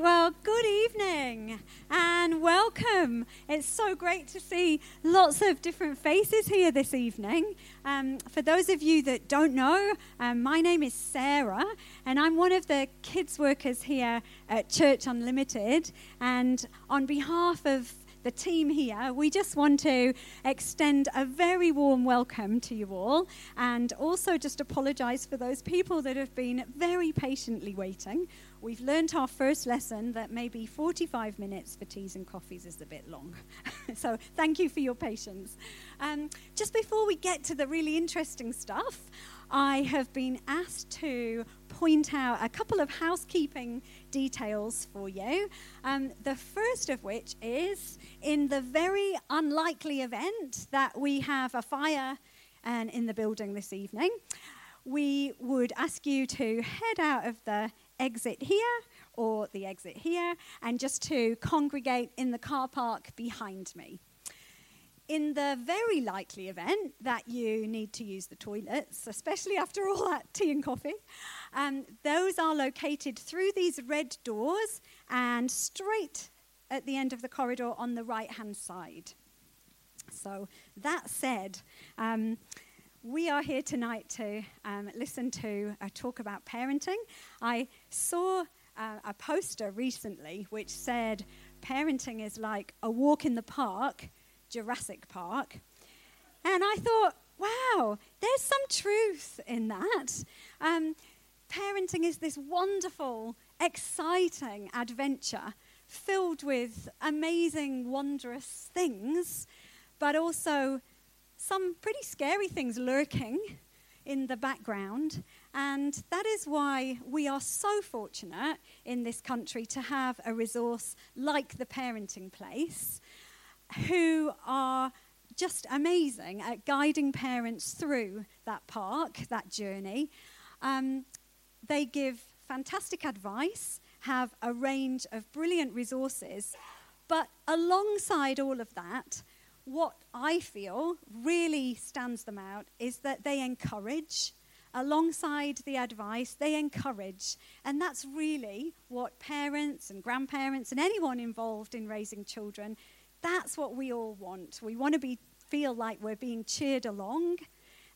well, good evening and welcome. It's so great to see lots of different faces here this evening. Um, for those of you that don't know, um, my name is Sarah, and I'm one of the kids workers here at Church Unlimited. And on behalf of the team here, we just want to extend a very warm welcome to you all and also just apologize for those people that have been very patiently waiting. We've learned our first lesson that maybe 45 minutes for teas and coffees is a bit long. so thank you for your patience. Um, just before we get to the really interesting stuff, I have been asked to point out a couple of housekeeping details for you. Um, the first of which is in the very unlikely event that we have a fire and in the building this evening, we would ask you to head out of the exit here or the exit here and just to congregate in the car park behind me in the very likely event that you need to use the toilets, especially after all that tea and coffee, um, those are located through these red doors and straight at the end of the corridor on the right hand side. So, that said, um, we are here tonight to um, listen to a talk about parenting. I saw uh, a poster recently which said, Parenting is like a walk in the park Jurassic Park. And I thought, wow, there's some truth in that. Um, parenting is this wonderful, exciting adventure filled with amazing, wondrous things, but also some pretty scary things lurking in the background. And that is why we are so fortunate in this country to have a resource like the Parenting Place who are just amazing at guiding parents through that park, that journey. Um, they give fantastic advice, have a range of brilliant resources, but alongside all of that, what I feel really stands them out is that they encourage. Alongside the advice, they encourage. And that's really what parents and grandparents and anyone involved in raising children that's what we all want. We want to be, feel like we're being cheered along.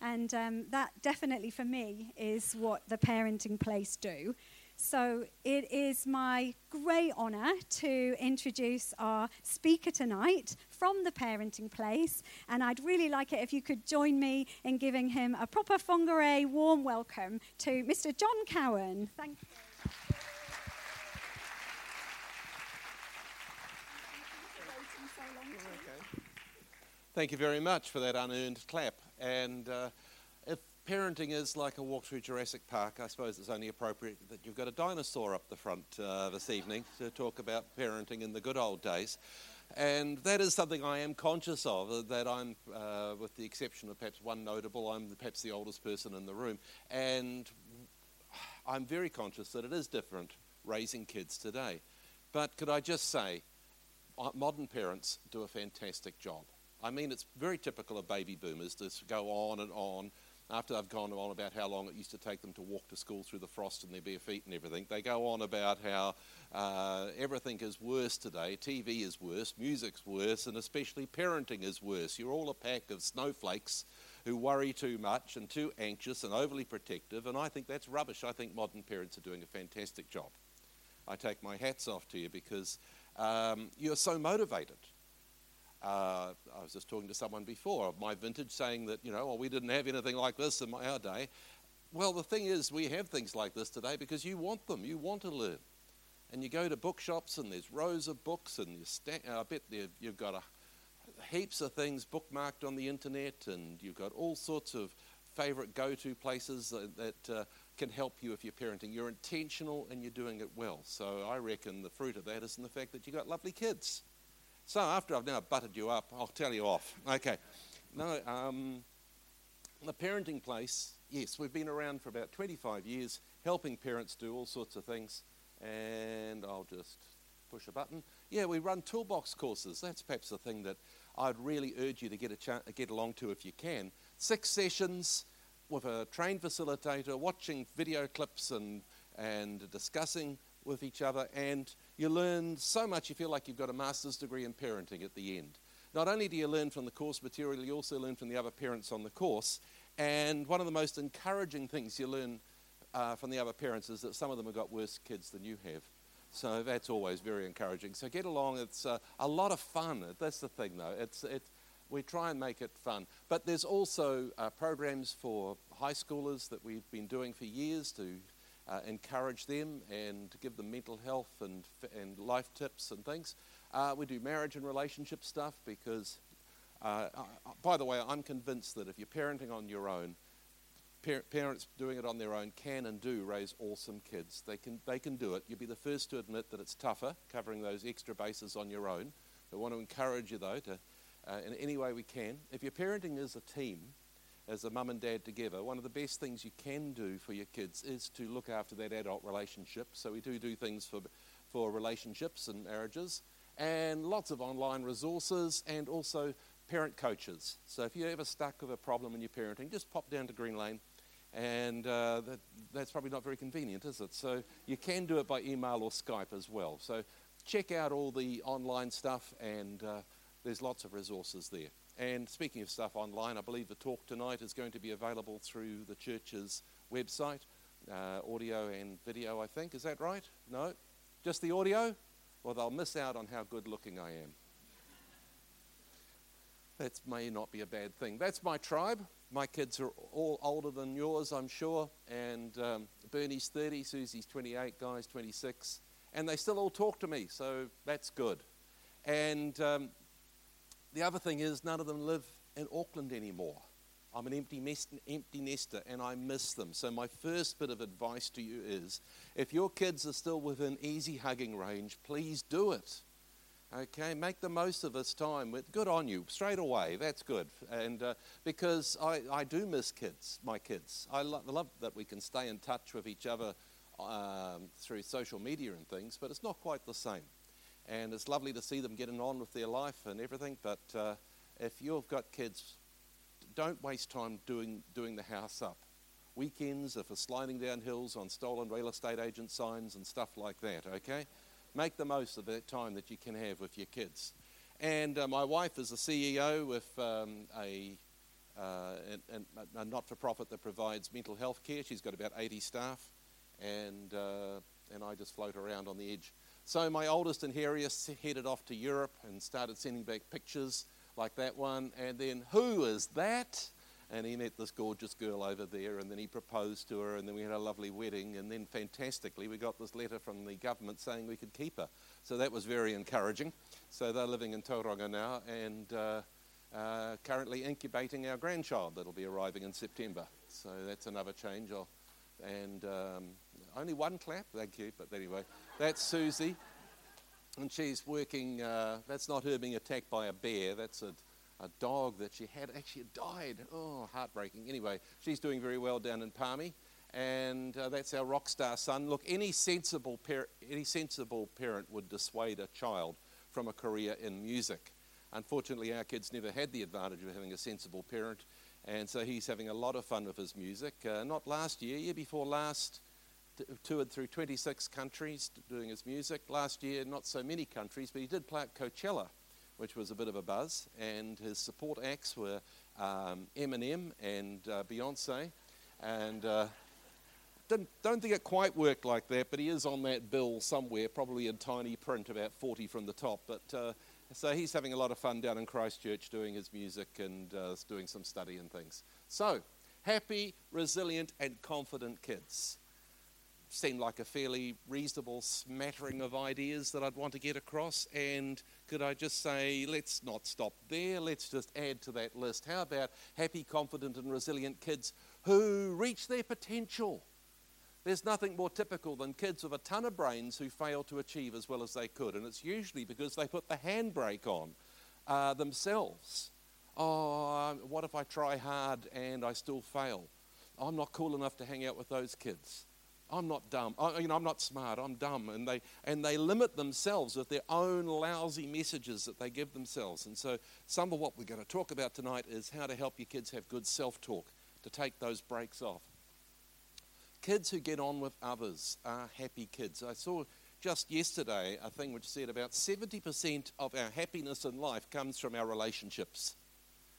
And um, that definitely for me is what the parenting place do. So it is my great honour to introduce our speaker tonight from the parenting place. And I'd really like it if you could join me in giving him a proper Whangarei warm welcome to Mr. John Cowan. Thank you. Thank you very much for that unearned clap. And uh, parenting is like a walk through Jurassic Park, I suppose it's only appropriate that you've got a dinosaur up the front uh, this evening to talk about parenting in the good old days. And that is something I am conscious of, uh, that I'm, uh, with the exception of perhaps one notable, I'm perhaps the oldest person in the room. And I'm very conscious that it is different raising kids today. But could I just say, uh, modern parents do a fantastic job. I mean, it's very typical of baby boomers to go on and on after they've gone on about how long it used to take them to walk to school through the frost in their bare feet and everything, they go on about how uh, everything is worse today. TV is worse, music's worse, and especially parenting is worse. You're all a pack of snowflakes who worry too much and too anxious and overly protective, and I think that's rubbish. I think modern parents are doing a fantastic job. I take my hats off to you because um, you're so motivated. Uh, I was just talking to someone before of my vintage saying that, you know, well, we didn't have anything like this in our day. Well, the thing is, we have things like this today because you want them. You want to learn. And you go to bookshops and there's rows of books, and you sta- I bet you've got a, heaps of things bookmarked on the internet, and you've got all sorts of favorite go to places that, that uh, can help you if you're parenting. You're intentional and you're doing it well. So I reckon the fruit of that is in the fact that you've got lovely kids. So after I've now buttered you up, I'll tell you off. Okay. No, um, the parenting place, yes, we've been around for about 25 years, helping parents do all sorts of things. And I'll just push a button. Yeah, we run toolbox courses. That's perhaps the thing that I'd really urge you to get, a ch- get along to if you can. Six sessions with a trained facilitator, watching video clips and, and discussing with each other, and you learn so much you feel like you've got a master's degree in parenting at the end. Not only do you learn from the course material, you also learn from the other parents on the course. And one of the most encouraging things you learn uh, from the other parents is that some of them have got worse kids than you have. So that's always very encouraging. So get along. It's uh, a lot of fun. That's the thing, though. It's, it, we try and make it fun. But there's also uh, programs for high schoolers that we've been doing for years to uh, encourage them and give them mental health and, and life tips and things. Uh, we do marriage and relationship stuff because, uh, by the way, I'm convinced that if you're parenting on your own, par- parents doing it on their own can and do raise awesome kids. They can, they can do it. You'll be the first to admit that it's tougher covering those extra bases on your own. I want to encourage you, though, to, uh, in any way we can. If you're parenting as a team, as a mum and dad together, one of the best things you can do for your kids is to look after that adult relationship. So we do do things for, for relationships and marriages, and lots of online resources, and also parent coaches. So if you're ever stuck with a problem in your parenting, just pop down to Green Lane, and uh, that, that's probably not very convenient, is it? So you can do it by email or Skype as well. So check out all the online stuff, and uh, there's lots of resources there. And speaking of stuff online, I believe the talk tonight is going to be available through the church's website, uh, audio and video, I think. Is that right? No? Just the audio? Well, they'll miss out on how good looking I am. That may not be a bad thing. That's my tribe. My kids are all older than yours, I'm sure. And um, Bernie's 30, Susie's 28, Guy's 26. And they still all talk to me, so that's good. And um, the other thing is, none of them live in Auckland anymore. I'm an empty, nest, empty nester and I miss them. So, my first bit of advice to you is if your kids are still within easy hugging range, please do it. Okay, make the most of this time. With, Good on you, straight away. That's good. And uh, because I, I do miss kids, my kids. I lo- love that we can stay in touch with each other um, through social media and things, but it's not quite the same and it's lovely to see them getting on with their life and everything. But uh, if you've got kids, don't waste time doing, doing the house up. Weekends are for sliding down hills on stolen real estate agent signs and stuff like that, okay? Make the most of that time that you can have with your kids. And uh, my wife is a CEO with um, a, uh, a, not for profit that provides mental health care. She's got about 80 staff, and, uh, and I just float around on the edge so my oldest and hairiest headed off to Europe and started sending back pictures like that one. And then, who is that? And he met this gorgeous girl over there, and then he proposed to her, and then we had a lovely wedding. And then, fantastically, we got this letter from the government saying we could keep her. So that was very encouraging. So they're living in Tauranga now, and uh, uh, currently incubating our grandchild that'll be arriving in September. So that's another change. I'll, and um, only one clap, thank you. But anyway, that's Susie. And she's working, uh, that's not her being attacked by a bear, that's a, a dog that she had actually died. Oh, heartbreaking. Anyway, she's doing very well down in Palmy. And uh, that's our rock star son. Look, any sensible, par- any sensible parent would dissuade a child from a career in music. Unfortunately, our kids never had the advantage of having a sensible parent, and so he's having a lot of fun with his music. Uh, not last year, year before last, toured through 26 countries doing his music. Last year, not so many countries, but he did play at Coachella, which was a bit of a buzz. And his support acts were um, Eminem and uh, Beyonce. And uh, don't think it quite worked like that, but he is on that bill somewhere, probably in tiny print, about 40 from the top. But uh, so he's having a lot of fun down in Christchurch doing his music and uh, doing some study and things. So, happy, resilient, and confident kids seemed like a fairly reasonable smattering of ideas that I'd want to get across. And could I just say, let's not stop there, let's just add to that list. How about happy, confident, and resilient kids who reach their potential? There's nothing more typical than kids with a ton of brains who fail to achieve as well as they could, and it's usually because they put the handbrake on uh, themselves. Oh, what if I try hard and I still fail? I'm not cool enough to hang out with those kids. I'm not dumb. I, you know, I'm not smart. I'm dumb. And they, and they limit themselves with their own lousy messages that they give themselves. And so, some of what we're going to talk about tonight is how to help your kids have good self talk, to take those brakes off. Kids who get on with others are happy kids. I saw just yesterday a thing which said about 70% of our happiness in life comes from our relationships.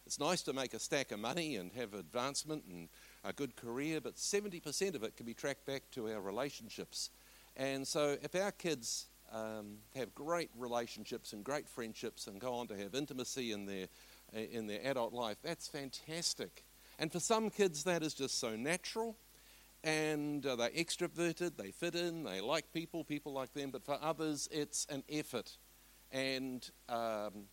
It's nice to make a stack of money and have advancement and a good career, but 70% of it can be tracked back to our relationships. And so if our kids um, have great relationships and great friendships and go on to have intimacy in their, in their adult life, that's fantastic. And for some kids, that is just so natural. And uh, they're extroverted, they fit in, they like people, people like them. But for others, it's an effort. And, um,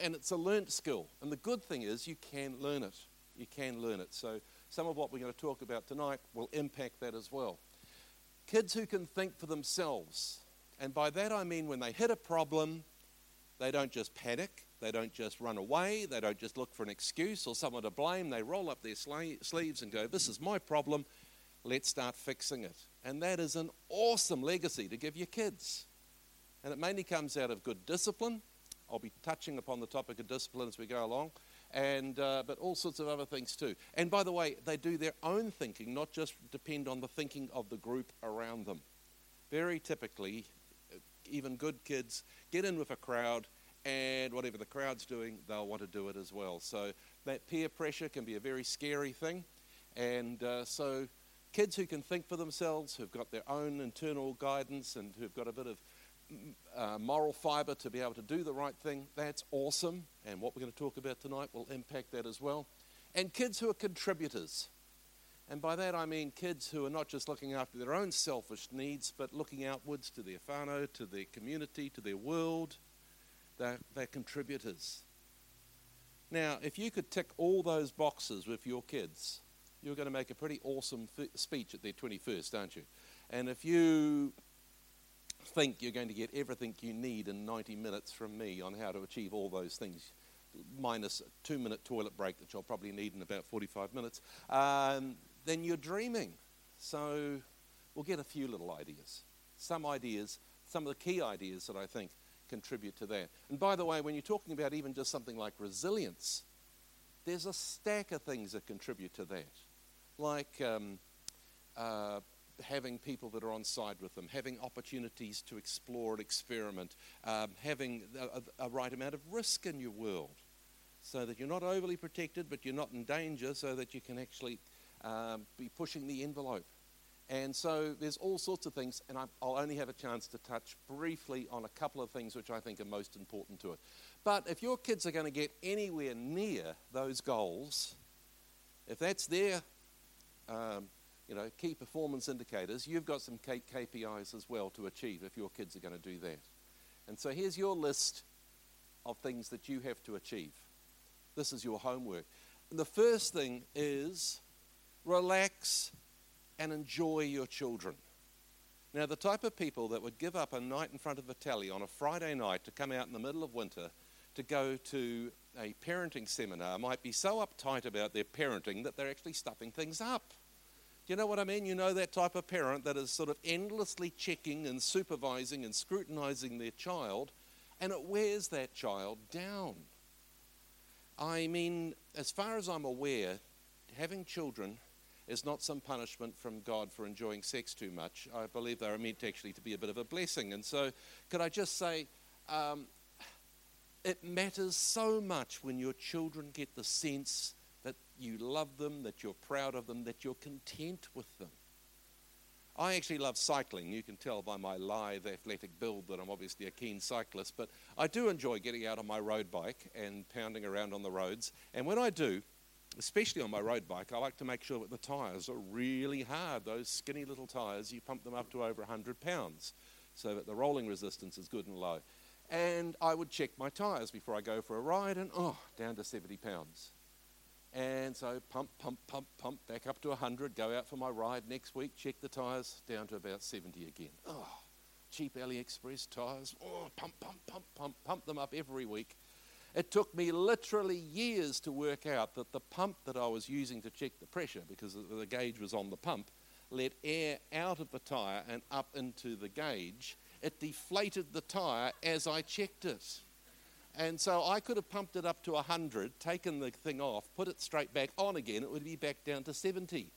and it's a learnt skill. And the good thing is, you can learn it. You can learn it. So, some of what we're going to talk about tonight will impact that as well. Kids who can think for themselves. And by that I mean when they hit a problem, they don't just panic, they don't just run away, they don't just look for an excuse or someone to blame. They roll up their sleeves and go, This is my problem, let's start fixing it. And that is an awesome legacy to give your kids. And it mainly comes out of good discipline. I'll be touching upon the topic of discipline as we go along and uh, but all sorts of other things too. And by the way, they do their own thinking, not just depend on the thinking of the group around them. Very typically, uh, even good kids get in with a crowd, and whatever the crowd's doing, they'll want to do it as well. So that peer pressure can be a very scary thing, and uh, so kids who can think for themselves, who've got their own internal guidance, and who've got a bit of uh, moral fiber to be able to do the right thing, that's awesome. And what we're going to talk about tonight will impact that as well. And kids who are contributors. And by that I mean kids who are not just looking after their own selfish needs, but looking outwards to their whānau, to their community, to their world. They're, they're contributors. Now, if you could tick all those boxes with your kids, you're going to make a pretty awesome f- speech at their 21st, aren't you? And if you think you're going to get everything you need in 90 minutes from me on how to achieve all those things, minus a two minute toilet break that you'll probably need in about 45 minutes, um, then you're dreaming. So we'll get a few little ideas. Some ideas, some of the key ideas that I think contribute to that. And by the way, when you're talking about even just something like resilience, there's a stack of things that contribute to that. Like um, uh, having people that are on side with them, having opportunities to explore and experiment, um, having a, a, right amount of risk in your world so that you're not overly protected, but you're not in danger, so that you can actually um, be pushing the envelope. And so there's all sorts of things, and I'll only have a chance to touch briefly on a couple of things which I think are most important to it. But if your kids are going to get anywhere near those goals, if that's their um, you know, key performance indicators, you've got some KPIs as well to achieve if your kids are going to do that. And so here's your list of things that you have to achieve. This is your homework. And the first thing is relax and enjoy your children. Now, the type of people that would give up a night in front of a telly on a Friday night to come out in the middle of winter to go to a parenting seminar might be so uptight about their parenting that they're actually stuffing things up. Do you know what I mean? You know that type of parent that is sort of endlessly checking and supervising and scrutinizing their child, and it wears that child down. I mean, as far as I'm aware, having children is not some punishment from God for enjoying sex too much. I believe they are meant actually to be a bit of a blessing. And so, could I just say, um, it matters so much when your children get the sense you love them, that you're proud of them, that you're content with them. I actually love cycling. You can tell by my lithe athletic build that I'm obviously a keen cyclist, but I do enjoy getting out on my road bike and pounding around on the roads. And when I do, especially on my road bike, I like to make sure that the tyres are really hard. Those skinny little tyres, you pump them up to over 100 pounds so that the rolling resistance is good and low. And I would check my tyres before I go for a ride, and oh, down to 70 pounds. And so pump, pump, pump, pump, back up to 100, go out for my ride next week, check the tyres, down to about 70 again. Oh, cheap AliExpress tyres. Oh, pump, pump, pump, pump, pump them up every week. It took me literally years to work out that the pump that I was using to check the pressure, because the gauge was on the pump, let air out of the tyre and up into the gauge. It deflated the tyre as I checked it. And so I could have pumped it up to 100, taken the thing off, put it straight back on again, it would be back down to 70.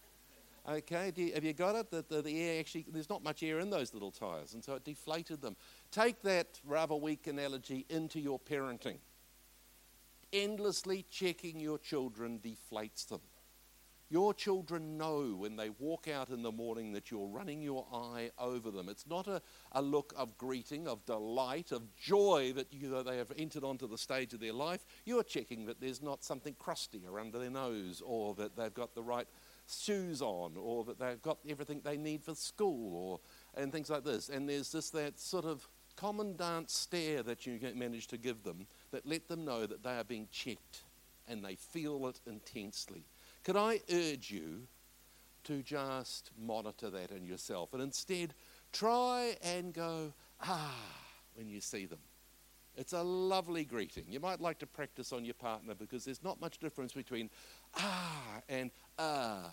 Okay, you, have you got it? That the, the air actually, there's not much air in those little tyres, and so it deflated them. Take that rather weak analogy into your parenting. Endlessly checking your children deflates them. Your children know when they walk out in the morning that you're running your eye over them. It's not a, a look of greeting, of delight, of joy that you, they have entered onto the stage of their life. You're checking that there's not something crusty under their nose or that they've got the right shoes on or that they've got everything they need for school or and things like this. And there's just that sort of commandant stare that you manage to give them that let them know that they are being checked and they feel it intensely. Could I urge you to just monitor that in yourself and instead try and go, ah, when you see them? It's a lovely greeting. You might like to practice on your partner because there's not much difference between ah and ah,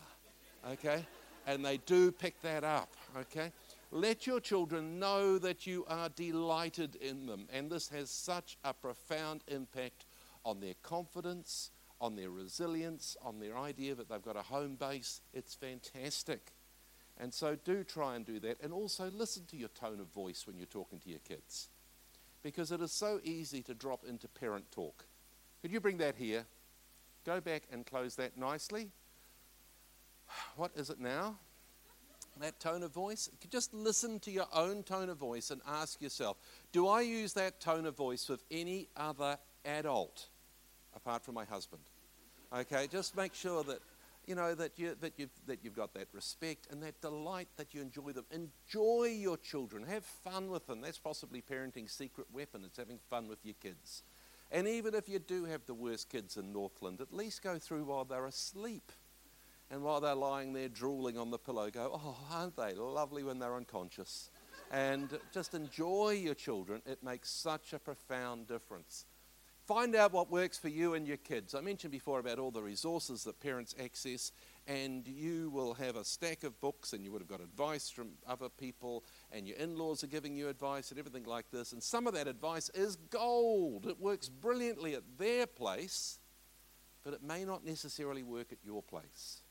okay? And they do pick that up, okay? Let your children know that you are delighted in them. And this has such a profound impact on their confidence, on their resilience, on their idea that they've got a home base. It's fantastic. And so do try and do that. And also listen to your tone of voice when you're talking to your kids. Because it is so easy to drop into parent talk. Could you bring that here? Go back and close that nicely. What is it now? That tone of voice? Just listen to your own tone of voice and ask yourself Do I use that tone of voice with any other adult? Apart from my husband. Okay, just make sure that you know that you that you've that you've got that respect and that delight that you enjoy them. Enjoy your children. Have fun with them. That's possibly parenting's secret weapon. It's having fun with your kids. And even if you do have the worst kids in Northland, at least go through while they're asleep. And while they're lying there drooling on the pillow, go, oh, aren't they lovely when they're unconscious? And just enjoy your children. It makes such a profound difference. Find out what works for you and your kids. I mentioned before about all the resources that parents access, and you will have a stack of books, and you would have got advice from other people, and your in laws are giving you advice, and everything like this. And some of that advice is gold. It works brilliantly at their place, but it may not necessarily work at your place.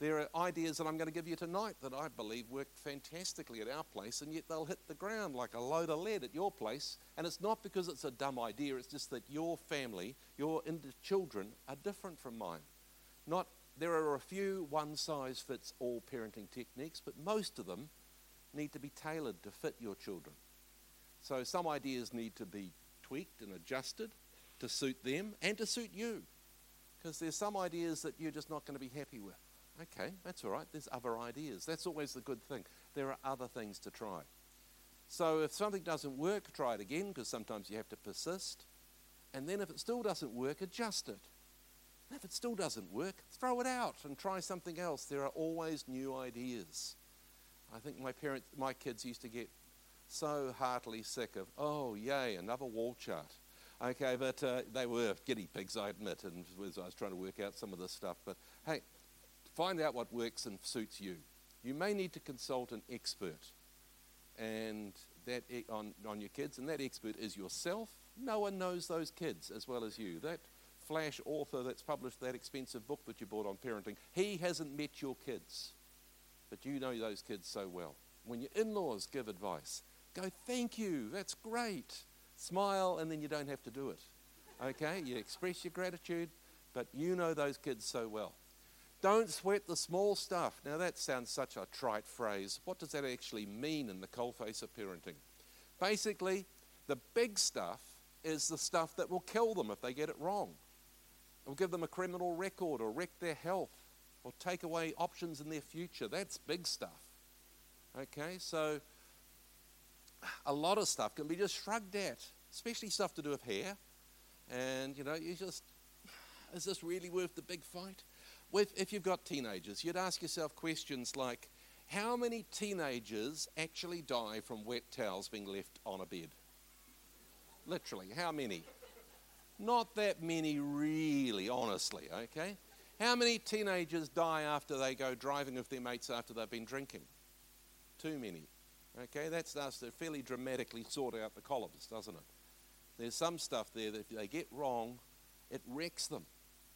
There are ideas that I'm going to give you tonight that I believe work fantastically at our place, and yet they'll hit the ground like a load of lead at your place. And it's not because it's a dumb idea, it's just that your family, your children, are different from mine. Not, there are a few one size fits all parenting techniques, but most of them need to be tailored to fit your children. So some ideas need to be tweaked and adjusted to suit them and to suit you. Because there's some ideas that you're just not going to be happy with. Okay, that's all right. There's other ideas. That's always the good thing. There are other things to try. So if something doesn't work, try it again because sometimes you have to persist. And then if it still doesn't work, adjust it. And if it still doesn't work, throw it out and try something else. There are always new ideas. I think my parents, my kids used to get so heartily sick of, oh, yay, another wall chart. Okay, but uh, they were guinea pigs, I admit, and as I was trying to work out some of this stuff. But hey, Find out what works and suits you. You may need to consult an expert and that on, on your kids, and that expert is yourself. No one knows those kids as well as you. That flash author that's published that expensive book that you bought on parenting, he hasn't met your kids, but you know those kids so well. When your in laws give advice, go, thank you, that's great. Smile, and then you don't have to do it. Okay? You express your gratitude, but you know those kids so well. Don't sweat the small stuff. Now, that sounds such a trite phrase. What does that actually mean in the coalface of parenting? Basically, the big stuff is the stuff that will kill them if they get it wrong. It will give them a criminal record or wreck their health or take away options in their future. That's big stuff. Okay, so a lot of stuff can be just shrugged at, especially stuff to do with hair. And, you know, you just, is this really worth the big fight? If you've got teenagers, you'd ask yourself questions like how many teenagers actually die from wet towels being left on a bed? Literally, how many? Not that many, really, honestly, okay? How many teenagers die after they go driving with their mates after they've been drinking? Too many. Okay, that starts to fairly dramatically sort out the columns, doesn't it? There's some stuff there that if they get wrong, it wrecks them,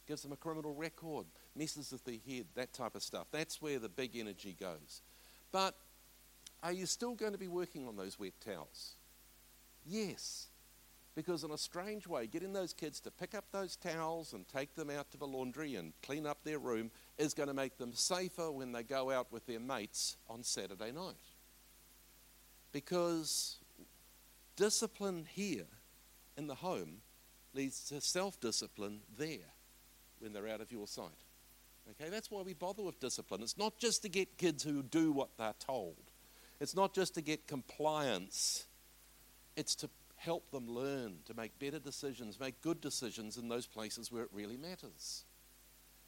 gives them a criminal record. Messes with the head, that type of stuff. That's where the big energy goes. But are you still going to be working on those wet towels? Yes. Because in a strange way, getting those kids to pick up those towels and take them out to the laundry and clean up their room is going to make them safer when they go out with their mates on Saturday night. Because discipline here in the home leads to self discipline there when they're out of your sight. Okay, that's why we bother with discipline. It's not just to get kids who do what they're told, it's not just to get compliance, it's to help them learn to make better decisions, make good decisions in those places where it really matters.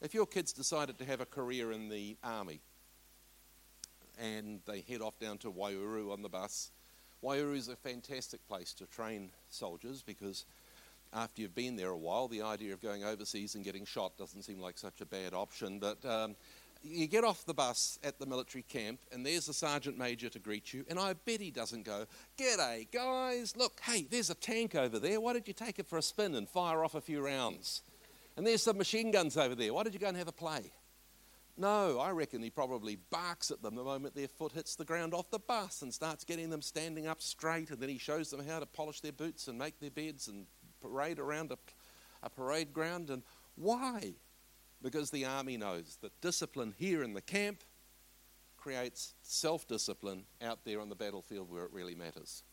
If your kids decided to have a career in the army and they head off down to Waiouru on the bus, Waiouru is a fantastic place to train soldiers because after you've been there a while, the idea of going overseas and getting shot doesn't seem like such a bad option. But um, you get off the bus at the military camp, and there's the sergeant major to greet you. And I bet he doesn't go, G'day, guys. Look, hey, there's a tank over there. Why don't you take it for a spin and fire off a few rounds? And there's some machine guns over there. Why don't you go and have a play? No, I reckon he probably barks at them the moment their foot hits the ground off the bus and starts getting them standing up straight. And then he shows them how to polish their boots and make their beds and parade around a, a parade ground. And why? Because the army knows that discipline here in the camp creates self discipline out there on the battlefield where it really matters.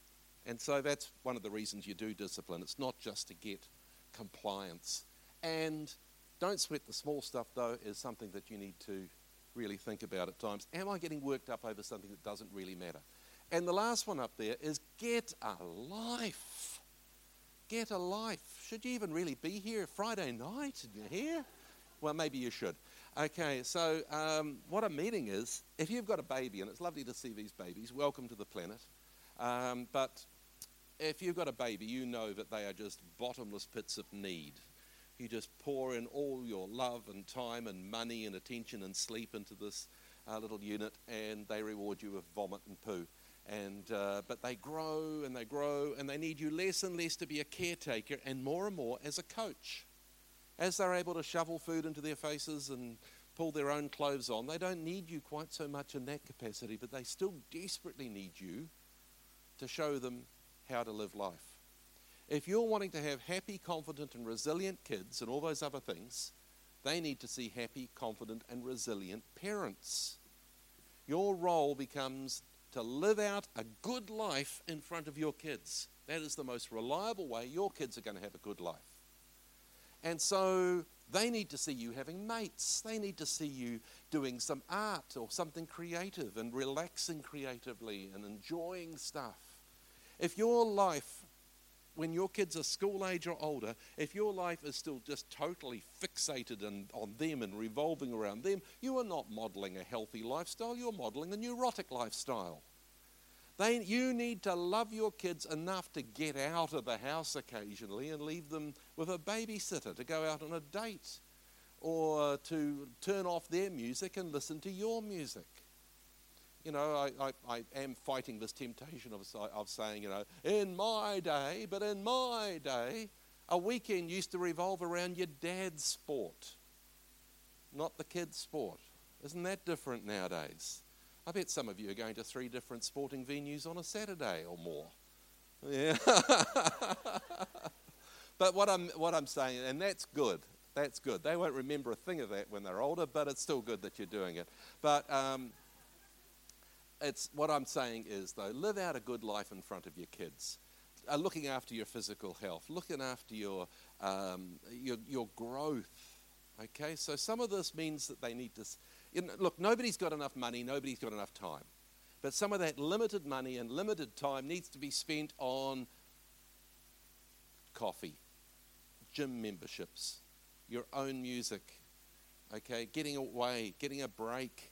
And so that's one of the reasons you do discipline. It's not just to get compliance. And don't sweat the small stuff, though, is something that you need to really think about at times. Am I getting worked up over something that doesn't really matter? And the last one up there is get a life. Get a life. Should you even really be here Friday night? You're here? Well, maybe you should. Okay, so um, what I'm meaning is if you've got a baby, and it's lovely to see these babies, welcome to the planet. Um, but if you've got a baby, you know that they are just bottomless pits of need. You just pour in all your love and time and money and attention and sleep into this uh, little unit, and they reward you with vomit and poo. And, uh, but they grow and they grow, and they need you less and less to be a caretaker and more and more as a coach. As they're able to shovel food into their faces and pull their own clothes on, they don't need you quite so much in that capacity, but they still desperately need you to show them how to live life. If you're wanting to have happy, confident, and resilient kids and all those other things, they need to see happy, confident, and resilient parents. Your role becomes to live out a good life in front of your kids. That is the most reliable way your kids are going to have a good life. And so they need to see you having mates. They need to see you doing some art or something creative and relaxing creatively and enjoying stuff. If your life, when your kids are school age or older, if your life is still just totally fixated and, on them and revolving around them, you are not modeling a healthy lifestyle, you're modeling a neurotic lifestyle. They, you need to love your kids enough to get out of the house occasionally and leave them with a babysitter to go out on a date or to turn off their music and listen to your music. You know, I, I, I am fighting this temptation of, of saying, you know, in my day, but in my day, a weekend used to revolve around your dad's sport, not the kid's sport. Isn't that different nowadays? I bet some of you are going to three different sporting venues on a Saturday or more. Yeah. but what I'm, what I'm saying, and that's good, that's good. They won't remember a thing of that when they're older, but it's still good that you're doing it. But um, it's, what I'm saying is, though, live out a good life in front of your kids. Uh, looking after your physical health, looking after your, um, your, your growth. Okay, so some of this means that they need to look, nobody's got enough money, nobody's got enough time. But some of that limited money and limited time needs to be spent on coffee, gym memberships, your own music, okay, getting away, getting a break.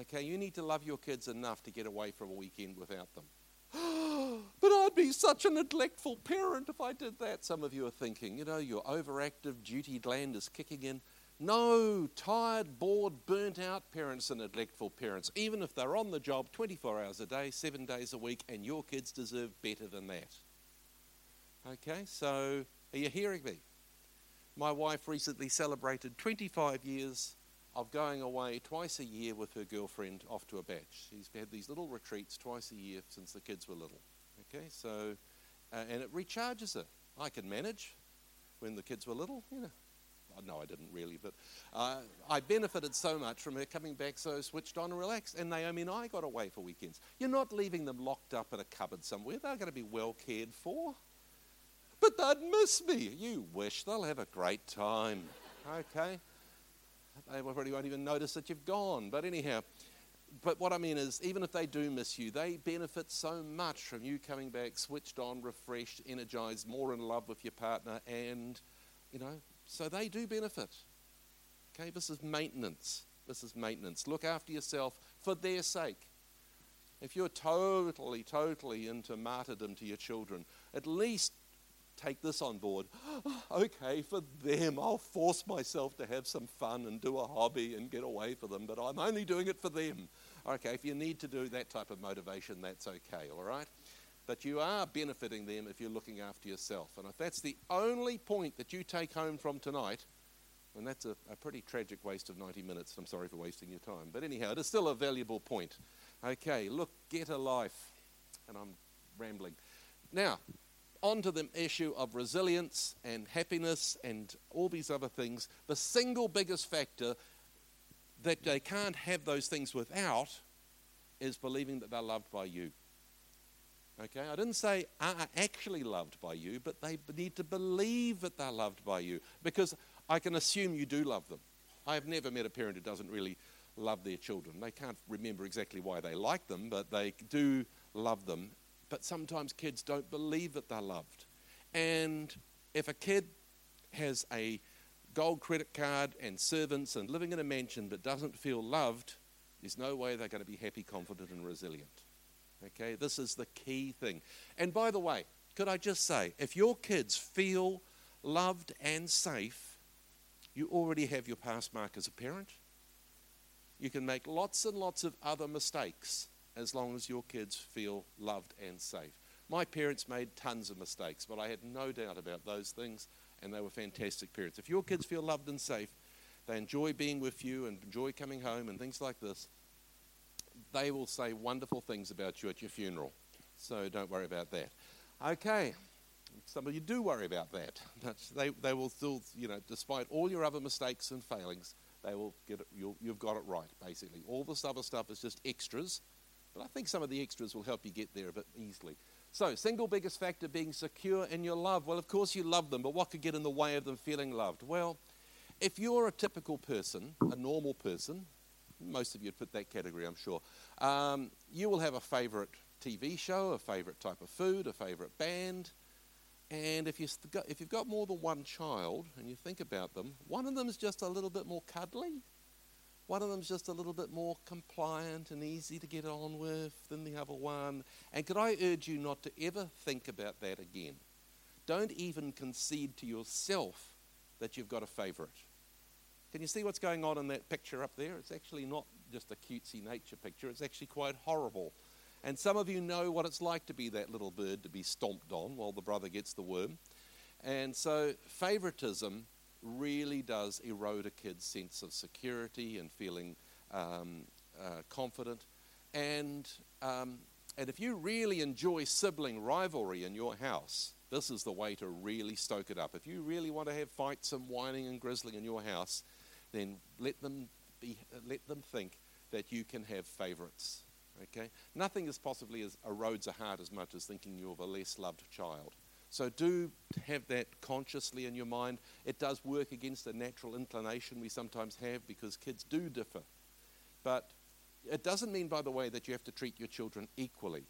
Okay, you need to love your kids enough to get away for a weekend without them. but I'd be such a neglectful parent if I did that. Some of you are thinking, you know, your overactive duty gland is kicking in. No tired, bored, burnt out parents are neglectful parents, even if they're on the job 24 hours a day, seven days a week, and your kids deserve better than that. Okay, so are you hearing me? My wife recently celebrated 25 years of going away twice a year with her girlfriend off to a bach. She's had these little retreats twice a year since the kids were little. Okay, so, uh, and it recharges her. I can manage when the kids were little, you know. Oh, no, I didn't really, but uh, I benefited so much from her coming back so switched on and relaxed. And Naomi and I got away for weekends. You're not leaving them locked up in a cupboard somewhere. They're going to be well cared for. But they'd miss me. You wish they'll have a great time. Okay? They probably won't even notice that you've gone. But anyhow, but what I mean is, even if they do miss you, they benefit so much from you coming back switched on, refreshed, energized, more in love with your partner, and, you know, so they do benefit. Okay, this is maintenance. This is maintenance. Look after yourself for their sake. If you're totally, totally into martyrdom to your children, at least take this on board. okay, for them, I'll force myself to have some fun and do a hobby and get away for them, but I'm only doing it for them. Okay, if you need to do that type of motivation, that's okay, all right? But you are benefiting them if you're looking after yourself. And if that's the only point that you take home from tonight, and that's a, a pretty tragic waste of 90 minutes. I'm sorry for wasting your time. But anyhow, it is still a valuable point. Okay, look, get a life. And I'm rambling. Now, on to the issue of resilience and happiness and all these other things, the single biggest factor that they can't have those things without is believing that they're loved by you. Okay, I didn't say are actually loved by you, but they need to believe that they're loved by you because I can assume you do love them. I have never met a parent who doesn't really love their children. They can't remember exactly why they like them, but they do love them but sometimes kids don't believe that they're loved. And if a kid has a gold credit card and servants and living in a mansion but doesn't feel loved, there's no way they're going to be happy, confident, and resilient. Okay, this is the key thing. And by the way, could I just say, if your kids feel loved and safe, you already have your pass mark as a parent. You can make lots and lots of other mistakes as long as your kids feel loved and safe. My parents made tons of mistakes, but I had no doubt about those things, and they were fantastic parents. If your kids feel loved and safe, they enjoy being with you and enjoy coming home and things like this, they will say wonderful things about you at your funeral. So don't worry about that. Okay. Some of you do worry about that. they, they will still, you know, despite all your other mistakes and failings, they will get it, you've got it right, basically. All this other stuff is just extras but I think some of the extras will help you get there a bit easily. So, single biggest factor being secure in your love. Well, of course, you love them, but what could get in the way of them feeling loved? Well, if you're a typical person, a normal person, most of you would put that category, I'm sure, um, you will have a favorite TV show, a favorite type of food, a favorite band. And if, you got, if you've got more than one child and you think about them, one of them is just a little bit more cuddly, one of them's just a little bit more compliant and easy to get on with than the other one. And could I urge you not to ever think about that again? Don't even concede to yourself that you've got a favorite. Can you see what's going on in that picture up there? It's actually not just a cutesy nature picture, it's actually quite horrible. And some of you know what it's like to be that little bird to be stomped on while the brother gets the worm. And so, favoritism really does erode a kid's sense of security and feeling um, uh, confident. And, um, and if you really enjoy sibling rivalry in your house, this is the way to really stoke it up. If you really want to have fights and whining and grizzling in your house, then let them, be, let them think that you can have favorites. Okay? Nothing is possibly as erodes a heart as much as thinking you're the less loved child. So do have that consciously in your mind. It does work against a natural inclination we sometimes have because kids do differ. But it doesn't mean, by the way, that you have to treat your children equally.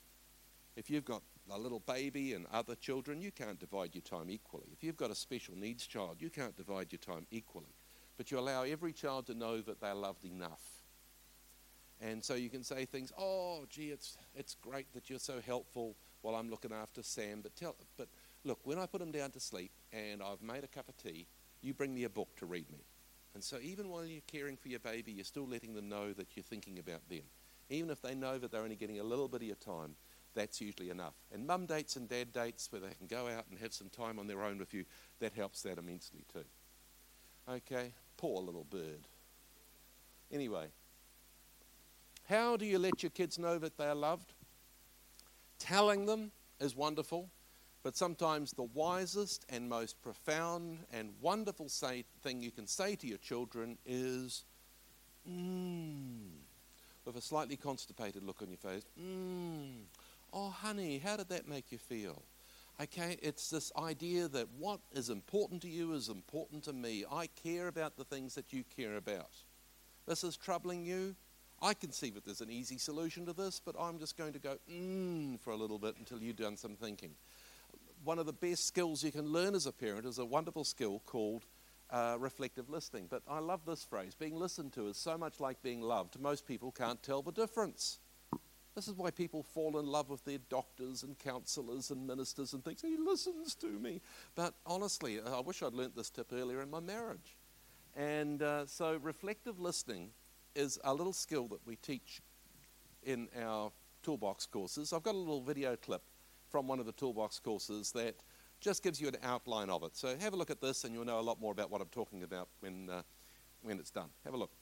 If you've got a little baby and other children, you can't divide your time equally. If you've got a special needs child, you can't divide your time equally. But you allow every child to know that they're loved enough. And so you can say things, oh, gee, it's, it's great that you're so helpful while I'm looking after Sam, but, tell, but look, when I put him down to sleep and I've made a cup of tea, you bring me a book to read me. And so even while you're caring for your baby, you're still letting them know that you're thinking about them. Even if they know that they're only getting a little bit of your time, that's usually enough. And mum dates and dad dates where they can go out and have some time on their own with you, that helps that immensely too. Okay? Poor little bird. Anyway, how do you let your kids know that they are loved? Telling them is wonderful, but sometimes the wisest and most profound and wonderful say, thing you can say to your children is, mmm, with a slightly constipated look on your face, mmm, oh, honey, how did that make you feel? Okay, it's this idea that what is important to you is important to me. I care about the things that you care about. This is troubling you. I can see that there's an easy solution to this, but I'm just going to go mmm for a little bit until you've done some thinking. One of the best skills you can learn as a parent is a wonderful skill called uh, reflective listening. But I love this phrase being listened to is so much like being loved. Most people can't tell the difference. This is why people fall in love with their doctors and counselors and ministers and things. He listens to me. But honestly, I wish I'd learnt this tip earlier in my marriage. And uh, so, reflective listening is a little skill that we teach in our toolbox courses. I've got a little video clip from one of the toolbox courses that just gives you an outline of it. So have a look at this and you'll know a lot more about what I'm talking about when, uh, when it's done. Have a look.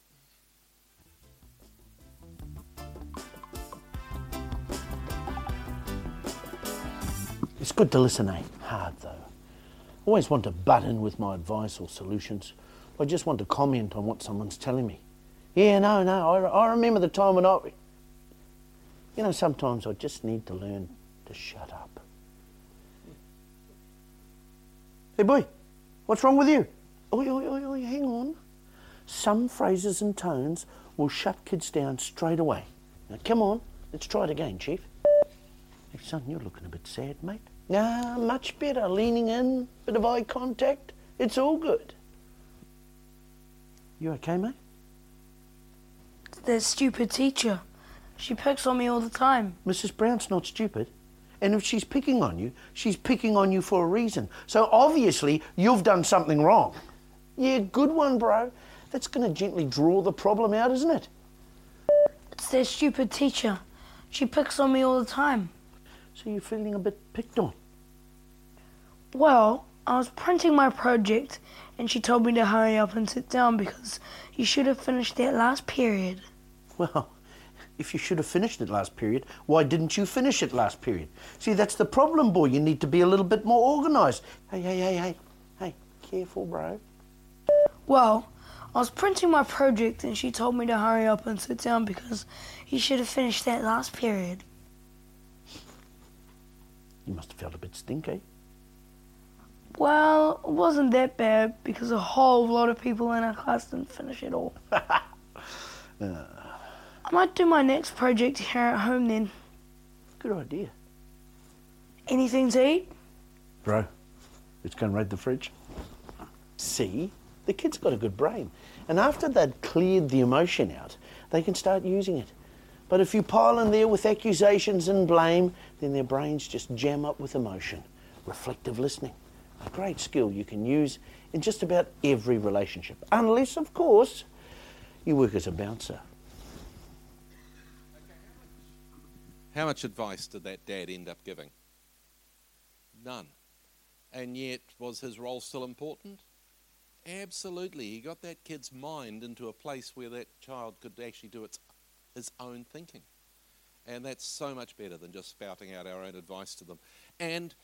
It's good to listen, eh? Hard though. Always want to butt in with my advice or solutions. I just want to comment on what someone's telling me. Yeah, no, no, I, I remember the time when I. You know, sometimes I just need to learn to shut up. Hey, boy, what's wrong with you? Oi, oi, oi, oi, hang on. Some phrases and tones will shut kids down straight away. Now, come on, let's try it again, Chief. Hey, son, you're looking a bit sad, mate. Nah, much better. Leaning in, bit of eye contact. It's all good. You okay, mate? That stupid teacher. She picks on me all the time. Mrs. Brown's not stupid. And if she's picking on you, she's picking on you for a reason. So obviously, you've done something wrong. Yeah, good one, bro. That's going to gently draw the problem out, isn't it? It's their stupid teacher. She picks on me all the time. So you're feeling a bit picked on. Well, I was printing my project and she told me to hurry up and sit down because you should have finished that last period. Well, if you should have finished it last period, why didn't you finish it last period? See, that's the problem, boy. You need to be a little bit more organised. Hey, hey, hey, hey, hey, careful, bro. Well, I was printing my project and she told me to hurry up and sit down because you should have finished that last period. You must have felt a bit stinky. Eh? Well, it wasn't that bad because a whole lot of people in our class didn't finish it all. Uh, I might do my next project here at home then. Good idea. Anything to eat? Bro, let's go and raid the fridge. See? The kid's got a good brain. And after they've cleared the emotion out, they can start using it. But if you pile in there with accusations and blame, then their brains just jam up with emotion. Reflective listening. A great skill you can use in just about every relationship. Unless, of course, you work as a bouncer. How much advice did that dad end up giving? None. And yet, was his role still important? Absolutely. He got that kid's mind into a place where that child could actually do its, his own thinking. And that's so much better than just spouting out our own advice to them. And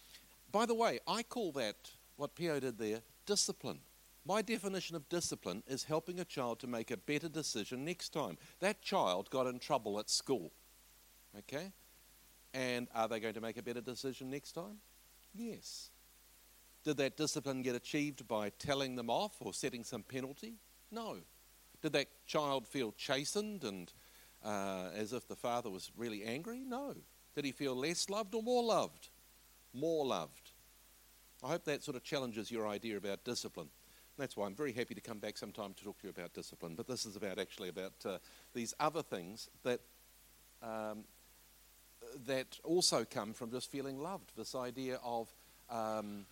by the way, I call that, what Pio did there, discipline. My definition of discipline is helping a child to make a better decision next time. That child got in trouble at school. Okay? And are they going to make a better decision next time? Yes. Did that discipline get achieved by telling them off or setting some penalty? No. Did that child feel chastened and uh, as if the father was really angry? No. Did he feel less loved or more loved? More loved. I hope that sort of challenges your idea about discipline. That's why I'm very happy to come back sometime to talk to you about discipline. But this is about actually about uh, these other things that um, that also come from just feeling loved. This idea of um,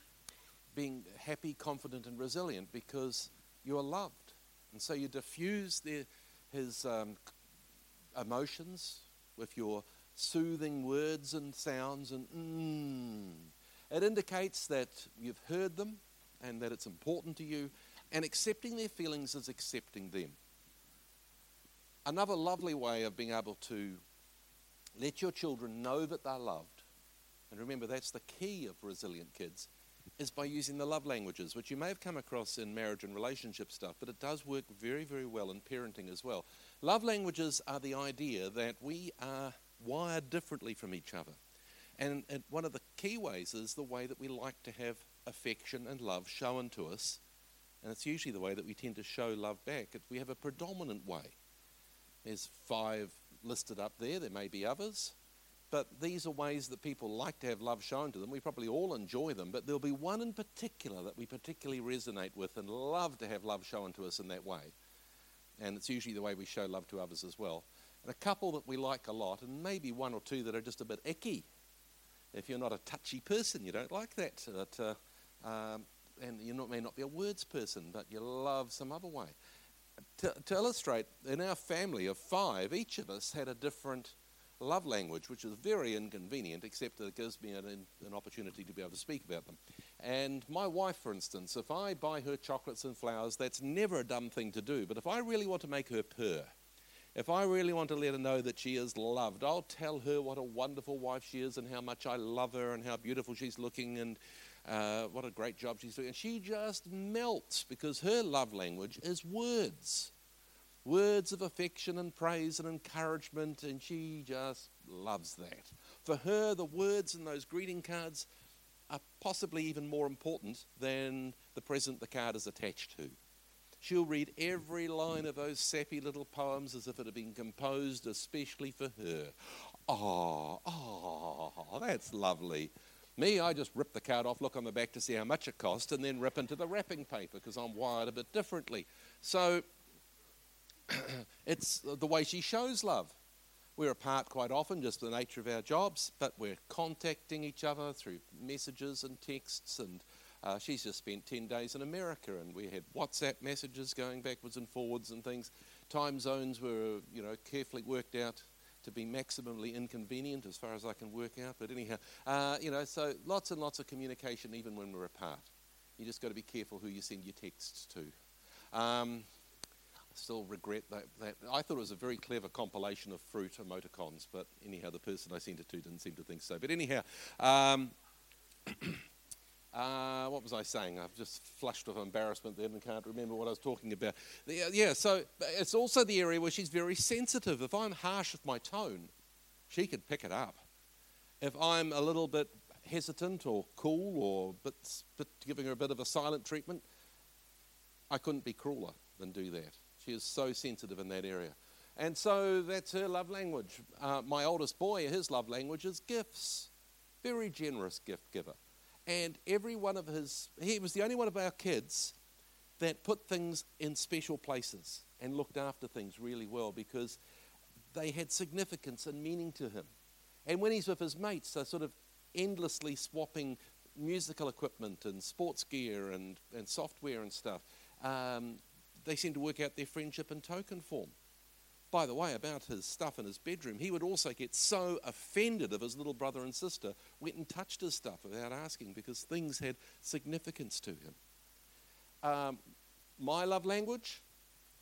being happy, confident, and resilient because you are loved, and so you diffuse the, his um, emotions with your soothing words and sounds, and mm. it indicates that you've heard them and that it's important to you. And accepting their feelings is accepting them. Another lovely way of being able to let your children know that they're loved, and remember that's the key of resilient kids, is by using the love languages, which you may have come across in marriage and relationship stuff, but it does work very, very well in parenting as well. Love languages are the idea that we are wired differently from each other. And, and one of the key ways is the way that we like to have affection and love shown to us. And it's usually the way that we tend to show love back. We have a predominant way. There's five listed up there, there may be others. But these are ways that people like to have love shown to them. We probably all enjoy them, but there'll be one in particular that we particularly resonate with and love to have love shown to us in that way. And it's usually the way we show love to others as well. And a couple that we like a lot, and maybe one or two that are just a bit icky. If you're not a touchy person, you don't like that. Uh, um, and you not, may not be a words person, but you love some other way. To, to illustrate, in our family of five, each of us had a different love language, which is very inconvenient, except that it gives me an, an, opportunity to be able to speak about them. And my wife, for instance, if I buy her chocolates and flowers, that's never a dumb thing to do. But if I really want to make her purr, if I really want to let her know that she is loved, I'll tell her what a wonderful wife she is and how much I love her and how beautiful she's looking and uh, what a great job she's doing. And she just melts because her love language is words words of affection and praise and encouragement, and she just loves that. For her, the words in those greeting cards are possibly even more important than the present the card is attached to. She'll read every line of those sappy little poems as if it had been composed especially for her. Oh, oh, that's lovely. Me, I just rip the card off, look on the back to see how much it cost, and then rip into the wrapping paper because I'm wired a bit differently. So it's the way she shows love. We're apart quite often, just the nature of our jobs, but we're contacting each other through messages and texts. And uh, she's just spent 10 days in America, and we had WhatsApp messages going backwards and forwards and things. Time zones were, you know, carefully worked out to be maximally inconvenient as far as I can work out. But anyhow, uh, you know, so lots and lots of communication even when we're apart. You just got to be careful who you send your texts to. Um, still regret that, that. I thought it was a very clever compilation of fruit emoticons, but anyhow, the person I sent it to didn't seem to think so. But anyhow, um, uh, what was I saying? I've just flushed with embarrassment then and can't remember what I was talking about. Yeah, so it's also the area where she's very sensitive. If I'm harsh with my tone, she could pick it up. If I'm a little bit hesitant or cool or bit, bit, giving her a bit of a silent treatment, I couldn't be crueler than do that. She is so sensitive in that area. And so that's her love language. Uh, my oldest boy, his love language is gifts. Very generous gift giver. And every one of his, he was the only one of our kids that put things in special places and looked after things really well because they had significance and meaning to him. And when he's with his mates, they're sort of endlessly swapping musical equipment and sports gear and, and software and stuff. Um, they seem to work out their friendship in token form. By the way, about his stuff in his bedroom, he would also get so offended if his little brother and sister went and touched his stuff without asking because things had significance to him. Um, my love language,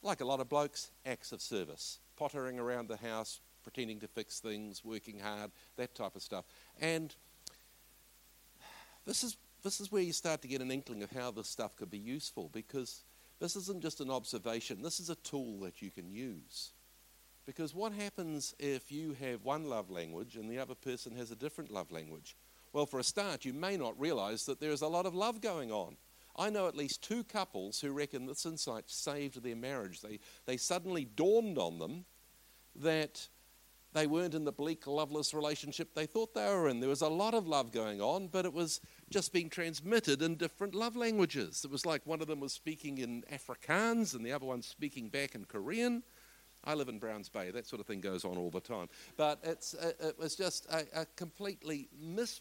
like a lot of blokes, acts of service, pottering around the house, pretending to fix things, working hard, that type of stuff. And this is, this is where you start to get an inkling of how this stuff could be useful because this isn't just an observation, this is a tool that you can use. Because what happens if you have one love language and the other person has a different love language? Well, for a start, you may not realize that there's a lot of love going on. I know at least two couples who reckon this insight saved their marriage. They, they suddenly dawned on them that they weren't in the bleak, loveless relationship they thought they were in. There was a lot of love going on, but it was just being transmitted in different love languages. It was like one of them was speaking in Afrikaans and the other one speaking back in Korean. I live in Browns Bay. That sort of thing goes on all the time. But it's, uh, it was just a, a completely mis-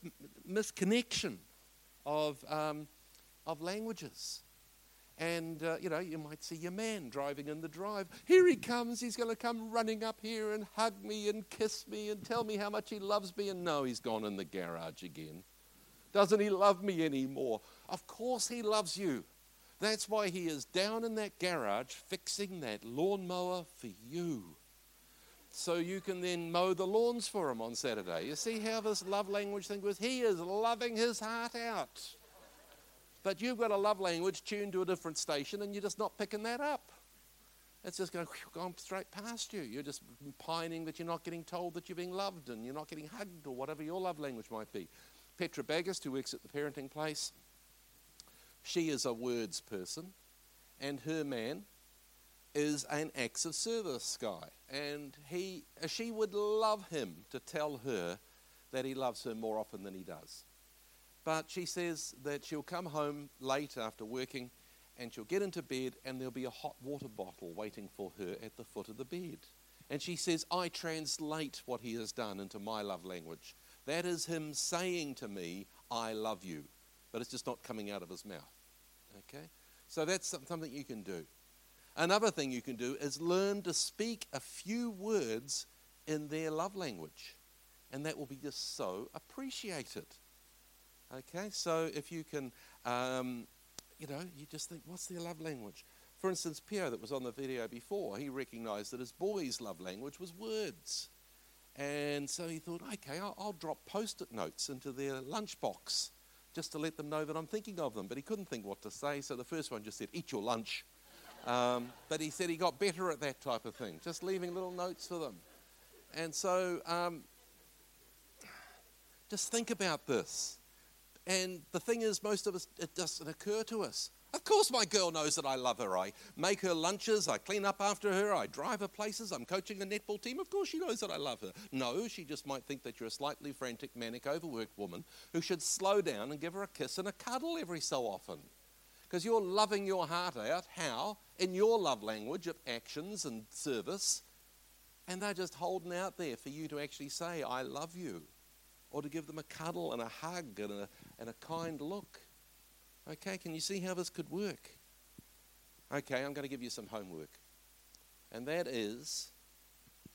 misconnection of, um, of languages. And, uh, you know, you might see your man driving in the drive. Here he comes. He's going to come running up here and hug me and kiss me and tell me how much he loves me. And no, he's gone in the garage again. Doesn't he love me anymore? Of course he loves you. That's why he is down in that garage fixing that lawnmower for you. So you can then mow the lawns for him on Saturday. You see how this love language thing was? He is loving his heart out. But you've got a love language tuned to a different station and you're just not picking that up. It's just going, straight past you. You're just pining that you're not getting told that you're being loved and you're not getting hugged or whatever your love language might be. Petra Bagust, who works at the parenting place, she is a words person, and her man is an acts of service guy. And he, she would love him to tell her that he loves her more often than he does. But she says that she'll come home late after working and she'll get into bed and there'll be a hot water bottle waiting for her at the foot of the bed. And she says, I translate what he has done into my love language. That is him saying to me, I love you. But it's just not coming out of his mouth. Okay? So that's something you can do. Another thing you can do is learn to speak a few words in their love language. And that will be just so appreciated. Okay? So if you can, um, you know, you just think, what's their love language? For instance, Pio, that was on the video before, he recognized that his boy's love language was words. And so he thought, okay, I'll, I'll drop post it notes into their lunchbox just to let them know that I'm thinking of them. But he couldn't think what to say, so the first one just said, eat your lunch. Um, but he said he got better at that type of thing, just leaving little notes for them. And so um, just think about this. And the thing is, most of us, it doesn't occur to us. Of course, my girl knows that I love her. I make her lunches, I clean up after her, I drive her places, I'm coaching the netball team. Of course, she knows that I love her. No, she just might think that you're a slightly frantic, manic, overworked woman who should slow down and give her a kiss and a cuddle every so often. Because you're loving your heart out. How? In your love language of actions and service. And they're just holding out there for you to actually say, I love you. Or to give them a cuddle and a hug and a, and a kind look. Okay, can you see how this could work? Okay, I'm going to give you some homework. And that is,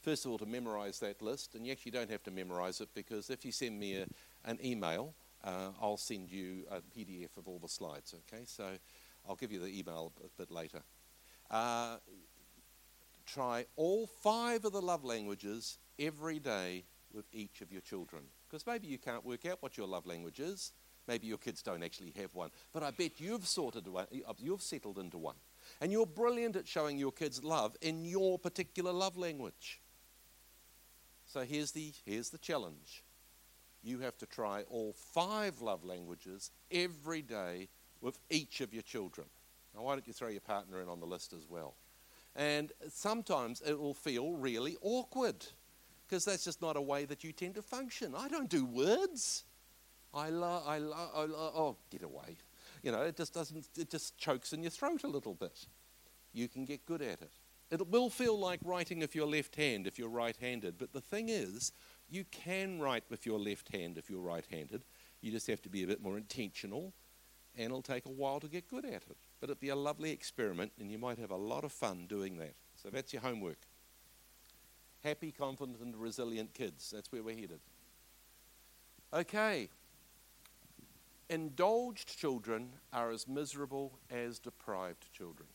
first of all, to memorize that list. And you actually don't have to memorize it because if you send me a, an email, uh, I'll send you a PDF of all the slides. Okay, so I'll give you the email a bit later. Uh, try all five of the love languages every day with each of your children. Because maybe you can't work out what your love language is. Maybe your kids don't actually have one. But I bet you've sorted one, uh, you've settled into one. And you're brilliant at showing your kids love in your particular love language. So here's the, here's the challenge you have to try all five love languages every day with each of your children. Now, why don't you throw your partner in on the list as well? And sometimes it will feel really awkward because that's just not a way that you tend to function. I don't do words. I love, I love, lo- oh, get away. You know, it just doesn't, it just chokes in your throat a little bit. You can get good at it. It will feel like writing if you're left hand if you're right handed, but the thing is, you can write with your left hand if you're right handed. You just have to be a bit more intentional, and it'll take a while to get good at it. But it'll be a lovely experiment, and you might have a lot of fun doing that. So that's your homework. Happy, confident, and resilient kids. That's where we're headed. Okay. Indulged children are as miserable as deprived children.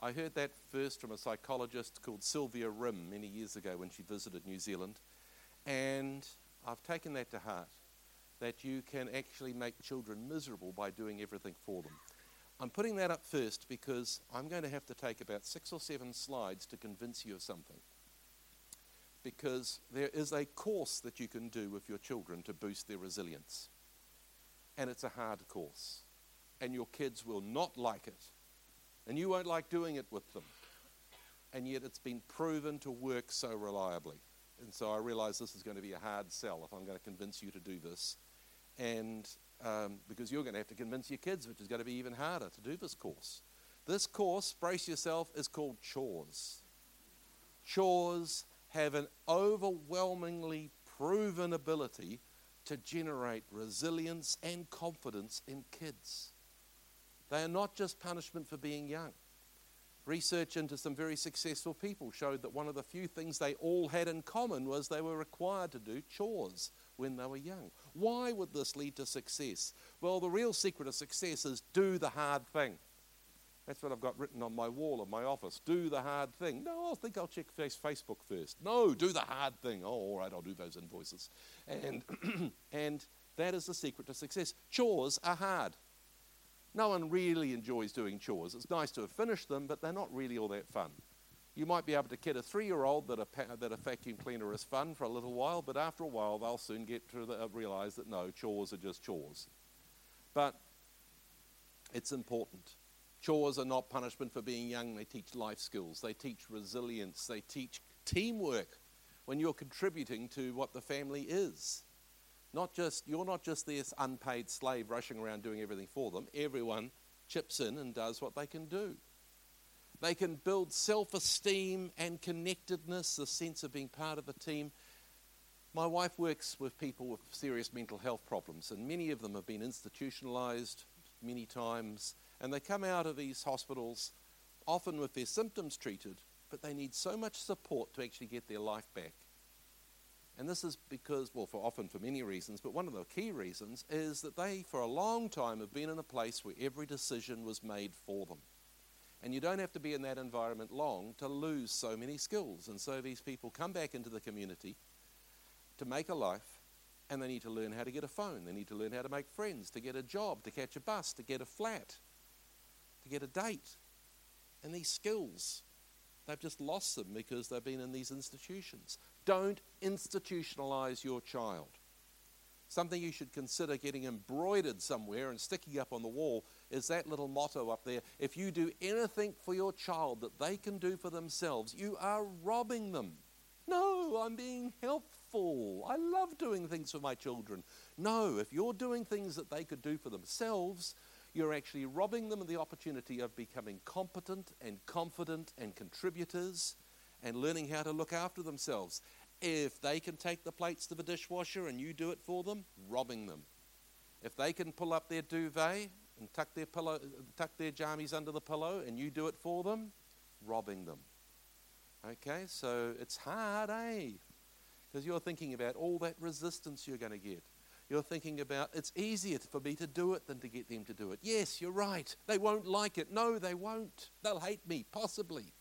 I heard that first from a psychologist called Sylvia Rimm many years ago when she visited New Zealand. And I've taken that to heart that you can actually make children miserable by doing everything for them. I'm putting that up first because I'm going to have to take about six or seven slides to convince you of something. Because there is a course that you can do with your children to boost their resilience. And it's a hard course. And your kids will not like it. And you won't like doing it with them. And yet it's been proven to work so reliably. And so I realize this is going to be a hard sell if I'm going to convince you to do this. And um, because you're going to have to convince your kids, which is going to be even harder to do this course. This course, brace yourself, is called Chores. Chores have an overwhelmingly proven ability to generate resilience and confidence in kids. They are not just punishment for being young. Research into some very successful people showed that one of the few things they all had in common was they were required to do chores when they were young. Why would this lead to success? Well, the real secret of success is do the hard thing. That's what I've got written on my wall of my office. Do the hard thing. No, I think I'll check Facebook first. No, do the hard thing. Oh, all right, I'll do those invoices. And, and that is the secret to success. Chores are hard. No one really enjoys doing chores. It's nice to have finished them, but they're not really all that fun. You might be able to kid a three-year-old that a, that a vacuum cleaner is fun for a little while, but after a while they'll soon get to the, uh, realize that no, chores are just chores. But it's important. Chores are not punishment for being young. They teach life skills. They teach resilience. They teach teamwork when you're contributing to what the family is. Not just, you're not just this unpaid slave rushing around doing everything for them. Everyone chips in and does what they can do. They can build self esteem and connectedness, the sense of being part of a team. My wife works with people with serious mental health problems, and many of them have been institutionalized many times and they come out of these hospitals often with their symptoms treated, but they need so much support to actually get their life back. And this is because, well, for often for many reasons, but one of the key reasons is that they, for a long time, have been in a place where every decision was made for them. And you don't have to be in that environment long to lose so many skills. And so these people come back into the community to make a life, and they need to learn how to get a phone. They need to learn how to make friends, to get a job, to catch a bus, to get a flat get a date. And these skills, they've just lost them because they've been in these institutions. Don't institutionalize your child. Something you should consider getting embroidered somewhere and sticking up on the wall is that little motto up there. If you do anything for your child that they can do for themselves, you are robbing them. No, I'm being helpful. I love doing things for my children. No, if you're doing things that they could do for themselves, you're actually robbing them of the opportunity of becoming competent and confident and contributors and learning how to look after themselves. If they can take the plates to the dishwasher and you do it for them, robbing them. If they can pull up their duvet and tuck their pillow, tuck their jammies under the pillow and you do it for them, robbing them. Okay, so it's hard, eh? Because you're thinking about all that resistance you're going to get. You're thinking about it's easier for me to do it than to get them to do it. Yes, you're right. They won't like it. No, they won't. They'll hate me, possibly.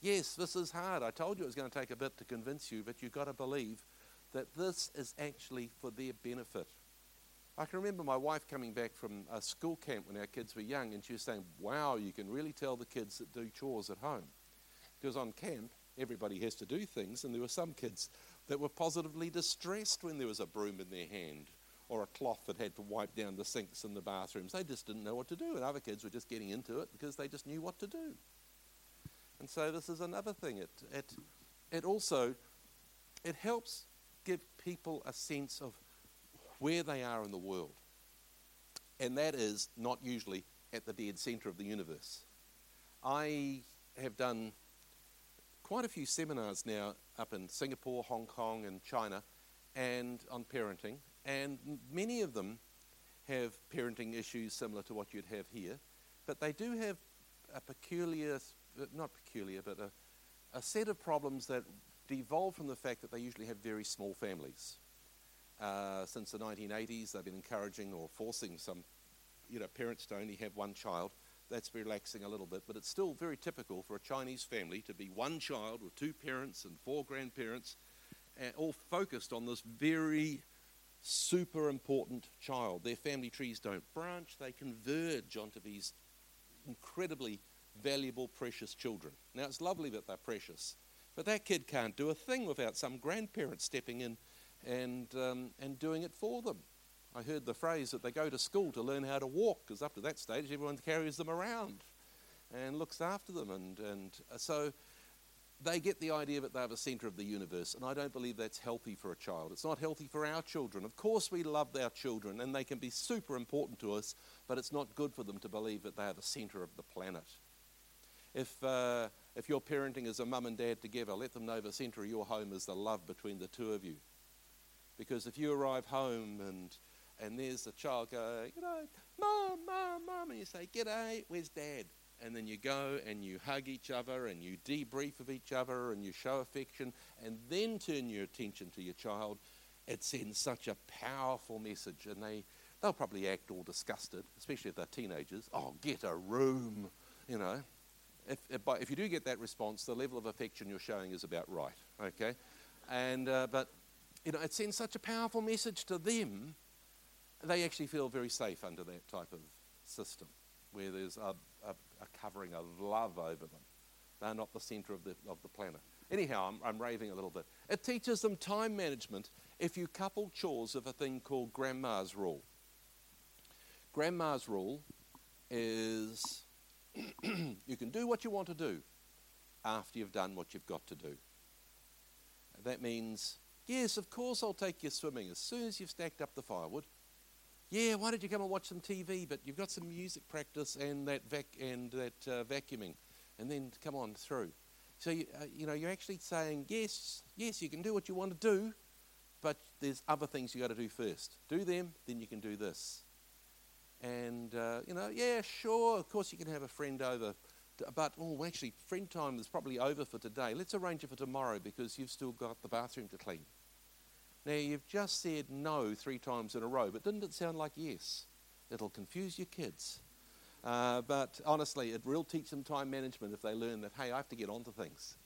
Yes, this is hard. I told you it was going to take a bit to convince you, but you've got to believe that this is actually for their benefit. I can remember my wife coming back from a school camp when our kids were young, and she was saying, Wow, you can really tell the kids that do chores at home. Because on camp, everybody has to do things, and there were some kids that were positively distressed when there was a broom in their hand or a cloth that had to wipe down the sinks in the bathrooms. They just didn't know what to do, and other kids were just getting into it because they just knew what to do. And so this is another thing. It, it, it also it helps give people a sense of where they are in the world. And that is not usually at the dead center of the universe. I have done quite a few seminars now up in Singapore, Hong Kong, and China, and on parenting, and many of them have parenting issues similar to what you'd have here, but they do have a peculiar, not peculiar, but a, a set of problems that devolve from the fact that they usually have very small families. Uh, since the 1980s, they've been encouraging or forcing some, you know, parents to only have one child that's relaxing a little bit, but it's still very typical for a Chinese family to be one child with two parents and four grandparents, and all focused on this very super important child. Their family trees don't branch, they converge onto these incredibly valuable, precious children. Now, it's lovely that they're precious, but that kid can't do a thing without some grandparent stepping in and, um, and doing it for them. I heard the phrase that they go to school to learn how to walk, because up to that stage, everyone carries them around and looks after them. And, and uh, so they get the idea that they're the center of the universe, and I don't believe that's healthy for a child. It's not healthy for our children. Of course, we love our children, and they can be super important to us, but it's not good for them to believe that they are the center of the planet. If, uh, if you're parenting as a mum and dad together, let them know the center of your home is the love between the two of you. Because if you arrive home and and there's the child going, you know, mom, mom, mom, and you say, g'day, where's dad? And then you go and you hug each other and you debrief of each other and you show affection and then turn your attention to your child. It sends such a powerful message and they, they'll probably act all disgusted, especially if they're teenagers. Oh, get a room. You know, if, if, if you do get that response, the level of affection you're showing is about right. Okay, and uh, but you know, it sends such a powerful message to them. They actually feel very safe under that type of system, where there's a, a, a covering of love over them. They're not the centre of the, of the planet. Anyhow, I'm, I'm raving a little bit. It teaches them time management if you couple chores with a thing called grandma's rule. Grandma's rule is you can do what you want to do after you've done what you've got to do. That means, yes, of course I'll take you swimming as soon as you've stacked up the firewood. Yeah, why don't you come and watch some TV? But you've got some music practice and that vac- and that uh, vacuuming, and then come on through. So you, uh, you know you're actually saying yes, yes, you can do what you want to do, but there's other things you got to do first. Do them, then you can do this. And uh, you know, yeah, sure, of course you can have a friend over, but oh, actually, friend time is probably over for today. Let's arrange it for tomorrow because you've still got the bathroom to clean. Now, you've just said no three times in a row, but didn't it sound like yes? It'll confuse your kids. Uh, but honestly, it will teach them time management if they learn that, hey, I have to get onto things.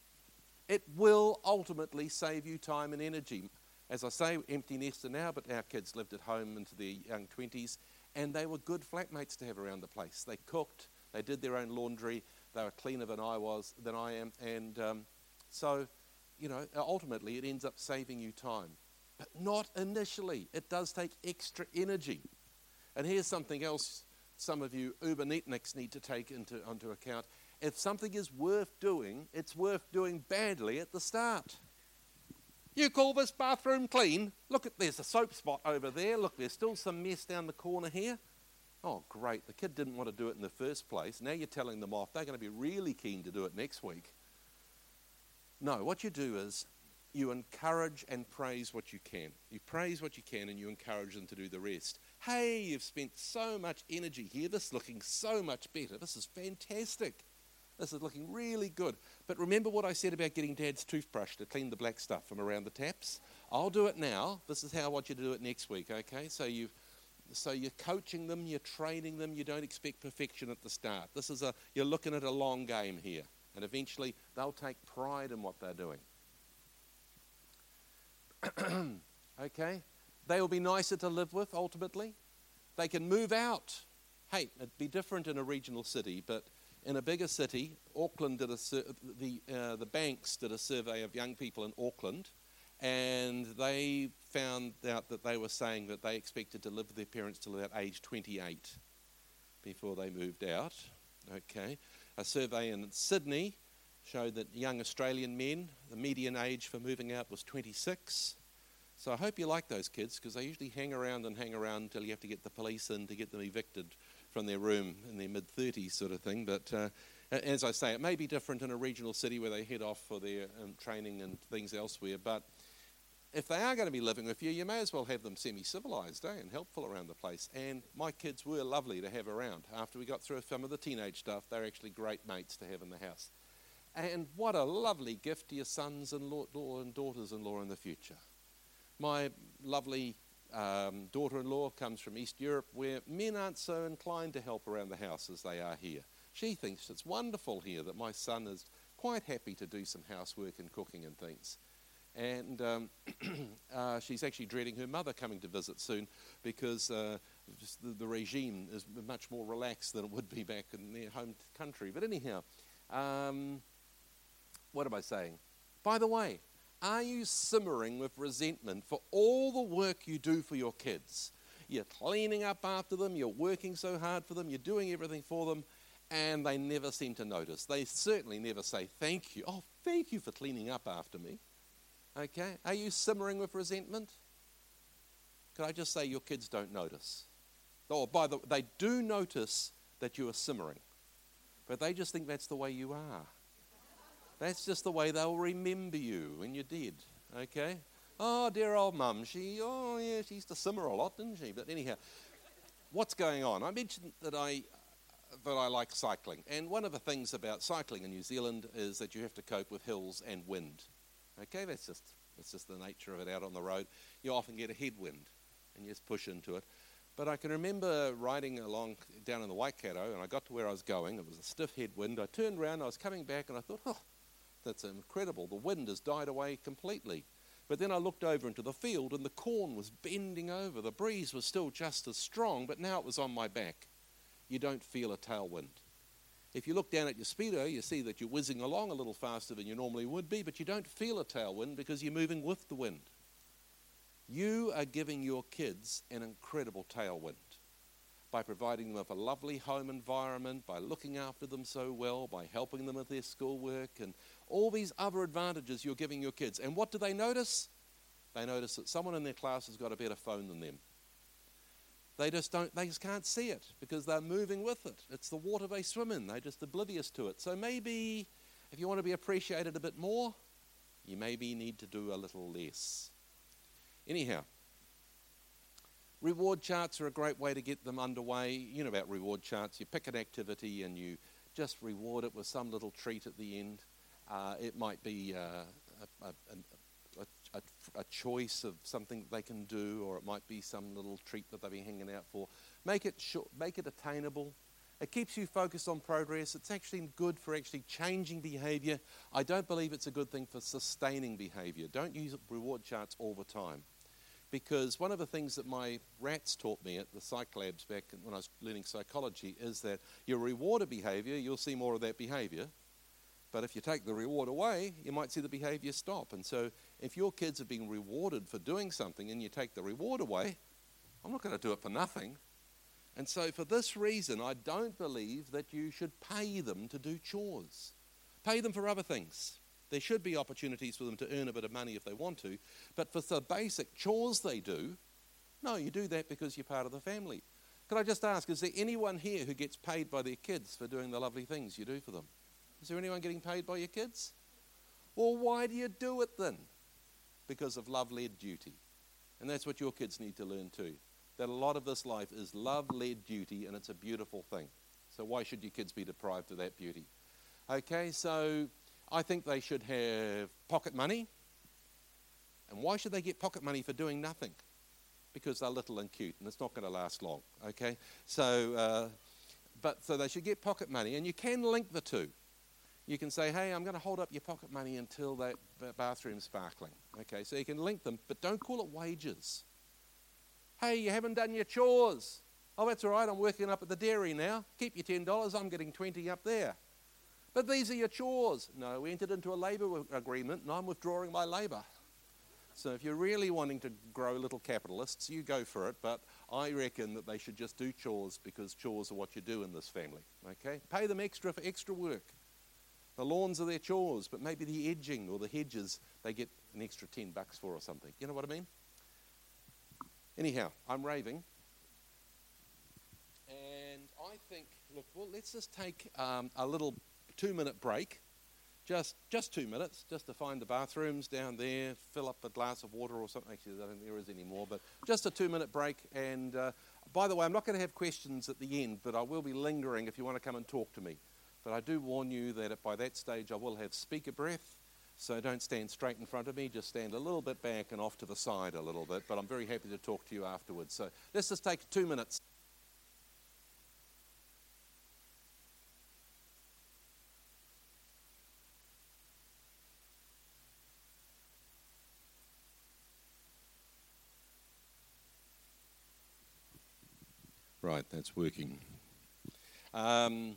It will ultimately save you time and energy. As I say, empty nester now, but our kids lived at home into their young 20s, and they were good flatmates to have around the place. They cooked, they did their own laundry, they were cleaner than I was, than I am, and um, so, you know, ultimately it ends up saving you time but not initially. It does take extra energy. And here's something else some of you Uberneatniks need to take into, into account. If something is worth doing, it's worth doing badly at the start. You call this bathroom clean? Look at there's a soap spot over there. Look, there's still some mess down the corner here. Oh, great. The kid didn't want to do it in the first place. Now you're telling them off. They're going to be really keen to do it next week. No, what you do is you encourage and praise what you can. You praise what you can and you encourage them to do the rest. Hey, you've spent so much energy here. This is looking so much better. This is fantastic. This is looking really good. But remember what I said about getting dad's toothbrush to clean the black stuff from around the taps? I'll do it now. This is how I want you to do it next week, okay? So you so you're coaching them, you're training them, you don't expect perfection at the start. This is a you're looking at a long game here. And eventually they'll take pride in what they're doing. okay? They will be nicer to live with ultimately. They can move out. Hey, it'd be different in a regional city, but in a bigger city, Auckland did a sur- the uh, the banks did a survey of young people in Auckland, and they found out that they were saying that they expected to live with their parents till about age 28 before they moved out. Okay, a survey in Sydney showed that young Australian men, the median age for moving out was 26. So I hope you like those kids because they usually hang around and hang around until you have to get the police in to get them evicted from their room in their mid 30s, sort of thing. But uh, as I say, it may be different in a regional city where they head off for their um, training and things elsewhere. But if they are going to be living with you, you may as well have them semi civilized eh, and helpful around the place. And my kids were lovely to have around. After we got through some of the teenage stuff, they're actually great mates to have in the house. And what a lovely gift to your sons and, daughters in law in the future. My lovely um, daughter in law comes from East Europe where men aren't so inclined to help around the house as they are here. She thinks it's wonderful here that my son is quite happy to do some housework and cooking and things. And um, uh, she's actually dreading her mother coming to visit soon because uh, the, the, regime is much more relaxed than it would be back in their home country. But anyhow, um, what am I saying? By the way, are you simmering with resentment for all the work you do for your kids? You're cleaning up after them, you're working so hard for them, you're doing everything for them, and they never seem to notice. They certainly never say, Thank you. Oh, thank you for cleaning up after me. Okay? Are you simmering with resentment? Could I just say your kids don't notice? Oh, by the way, they do notice that you are simmering, but they just think that's the way you are. That's just the way they'll remember you when you're dead. Okay? Oh, dear old mum. She, oh, yeah, she used to simmer a lot, didn't she? But anyhow, what's going on? I mentioned that I, that I like cycling. And one of the things about cycling in New Zealand is that you have to cope with hills and wind. Okay? That's just, that's just the nature of it out on the road. You often get a headwind and you just push into it. But I can remember riding along down in the Waikato, and I got to where I was going. It was a stiff headwind. I turned around, I was coming back, and I thought, oh, that's incredible. The wind has died away completely. But then I looked over into the field, and the corn was bending over. The breeze was still just as strong, but now it was on my back. You don't feel a tailwind. If you look down at your speedo, you see that you're whizzing along a little faster than you normally would be, but you don't feel a tailwind because you're moving with the wind. You are giving your kids an incredible tailwind by providing them with a lovely home environment, by looking after them so well, by helping them with their schoolwork, and all these other advantages you're giving your kids. And what do they notice? They notice that someone in their class has got a better phone than them. They just don't they just can't see it because they're moving with it. It's the water they swim in. They're just oblivious to it. So maybe if you want to be appreciated a bit more, you maybe need to do a little less. Anyhow, reward charts are a great way to get them underway. You know about reward charts. You pick an activity and you just reward it with some little treat at the end. Uh, it might be uh, a, a, a, a, choice of something they can do, or it might be some little treat that they've been hanging out for. Make it short, make it attainable. It keeps you focused on progress. It's actually good for actually changing behavior. I don't believe it's a good thing for sustaining behavior. Don't use reward charts all the time. Because one of the things that my rats taught me at the psych labs back when I was learning psychology is that you reward a behavior, you'll see more of that behavior. But if you take the reward away, you might see the behavior stop. And so if your kids are being rewarded for doing something and you take the reward away, I'm not going to do it for nothing. And so, for this reason, I don't believe that you should pay them to do chores. Pay them for other things. There should be opportunities for them to earn a bit of money if they want to. But for the basic chores they do, no, you do that because you're part of the family. Could I just ask, is there anyone here who gets paid by their kids for doing the lovely things you do for them? Is there anyone getting paid by your kids? Well, why do you do it then? Because of love led duty. And that's what your kids need to learn too. That a lot of this life is love led duty, and it's a beautiful thing. So, why should your kids be deprived of that beauty? Okay, so I think they should have pocket money. And why should they get pocket money for doing nothing? Because they're little and cute, and it's not going to last long. Okay, so uh, but so they should get pocket money, and you can link the two you can say, hey, I'm going to hold up your pocket money until that bathroom's sparkling. Okay, so you can link them, but don't call it wages. Hey, you haven't done your chores. Oh, that's all right, I'm working up at the dairy now. Keep your $10, I'm getting 20 up there. But these are your chores. No, we entered into a labour agreement and I'm withdrawing my labour. So if you're really wanting to grow little capitalists, you go for it. But I reckon that they should just do chores because chores are what you do in this family. Okay? Pay them extra for extra work. The lawns are their chores, but maybe the edging or the hedges they get an extra 10 bucks for or something. You know what I mean? Anyhow, I'm raving. And I think, look, well, let's just take um, a little two minute break. Just, just two minutes, just to find the bathrooms down there, fill up a glass of water or something. Actually, I don't think there is anymore, but just a two minute break. And uh, by the way, I'm not going to have questions at the end, but I will be lingering if you want to come and talk to me. But I do warn you that by that stage I will have speaker breath. So don't stand straight in front of me, just stand a little bit back and off to the side a little bit. But I'm very happy to talk to you afterwards. So let's just take two minutes. Right, that's working. Um,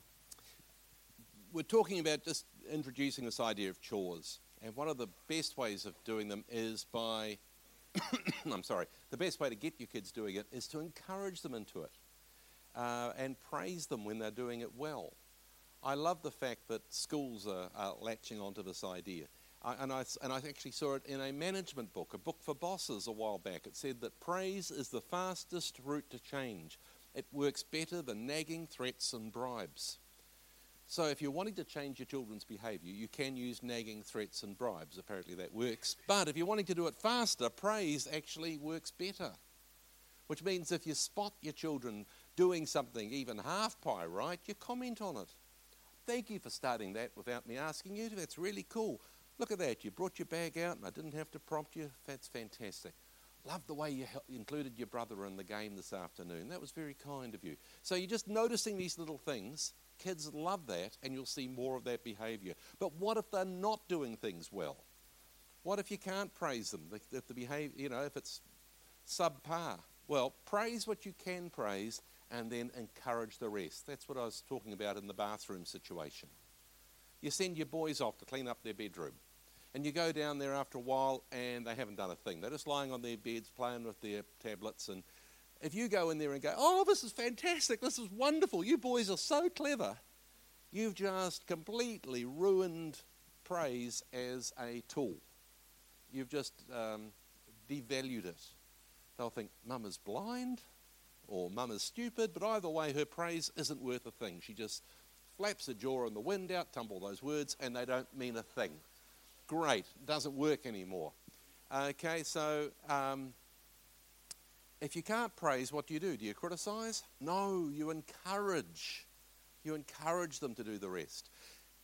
we're talking about just introducing this idea of chores. And one of the best ways of doing them is by, I'm sorry, the best way to get your kids doing it is to encourage them into it uh, and praise them when they're doing it well. I love the fact that schools are, are latching onto this idea. I, and, I, and I actually saw it in a management book, a book for bosses a while back. It said that praise is the fastest route to change. It works better than nagging, threats, and bribes. So if you're wanting to change your children's behavior, you can use nagging, threats, and bribes. Apparently that works. But if you're wanting to do it faster, praise actually works better. Which means if you spot your children doing something even half pie right, you comment on it. Thank you for starting that without me asking you. That's really cool. Look at that. You brought your bag out and I didn't have to prompt you. That's fantastic. Love the way you included your brother in the game this afternoon. That was very kind of you. So you're just noticing these little things. Kids love that, and you'll see more of that behavior. But what if they're not doing things well? What if you can't praise them? If the behavior, you know, if it's subpar. Well, praise what you can praise and then encourage the rest. That's what I was talking about in the bathroom situation. You send your boys off to clean up their bedroom. And you go down there after a while and they haven't done a thing. They're just lying on their beds playing with their tablets. And if you go in there and go, oh, this is fantastic, this is wonderful, you boys are so clever, you've just completely ruined praise as a tool. You've just um, devalued it. They'll think, Mum is blind or Mum is stupid, but either way, her praise isn't worth a thing. She just flaps her jaw in the wind out, tumble those words, and they don't mean a thing. Great, doesn't work anymore. Okay, so um, if you can't praise, what do you do? Do you criticize? No, you encourage. You encourage them to do the rest.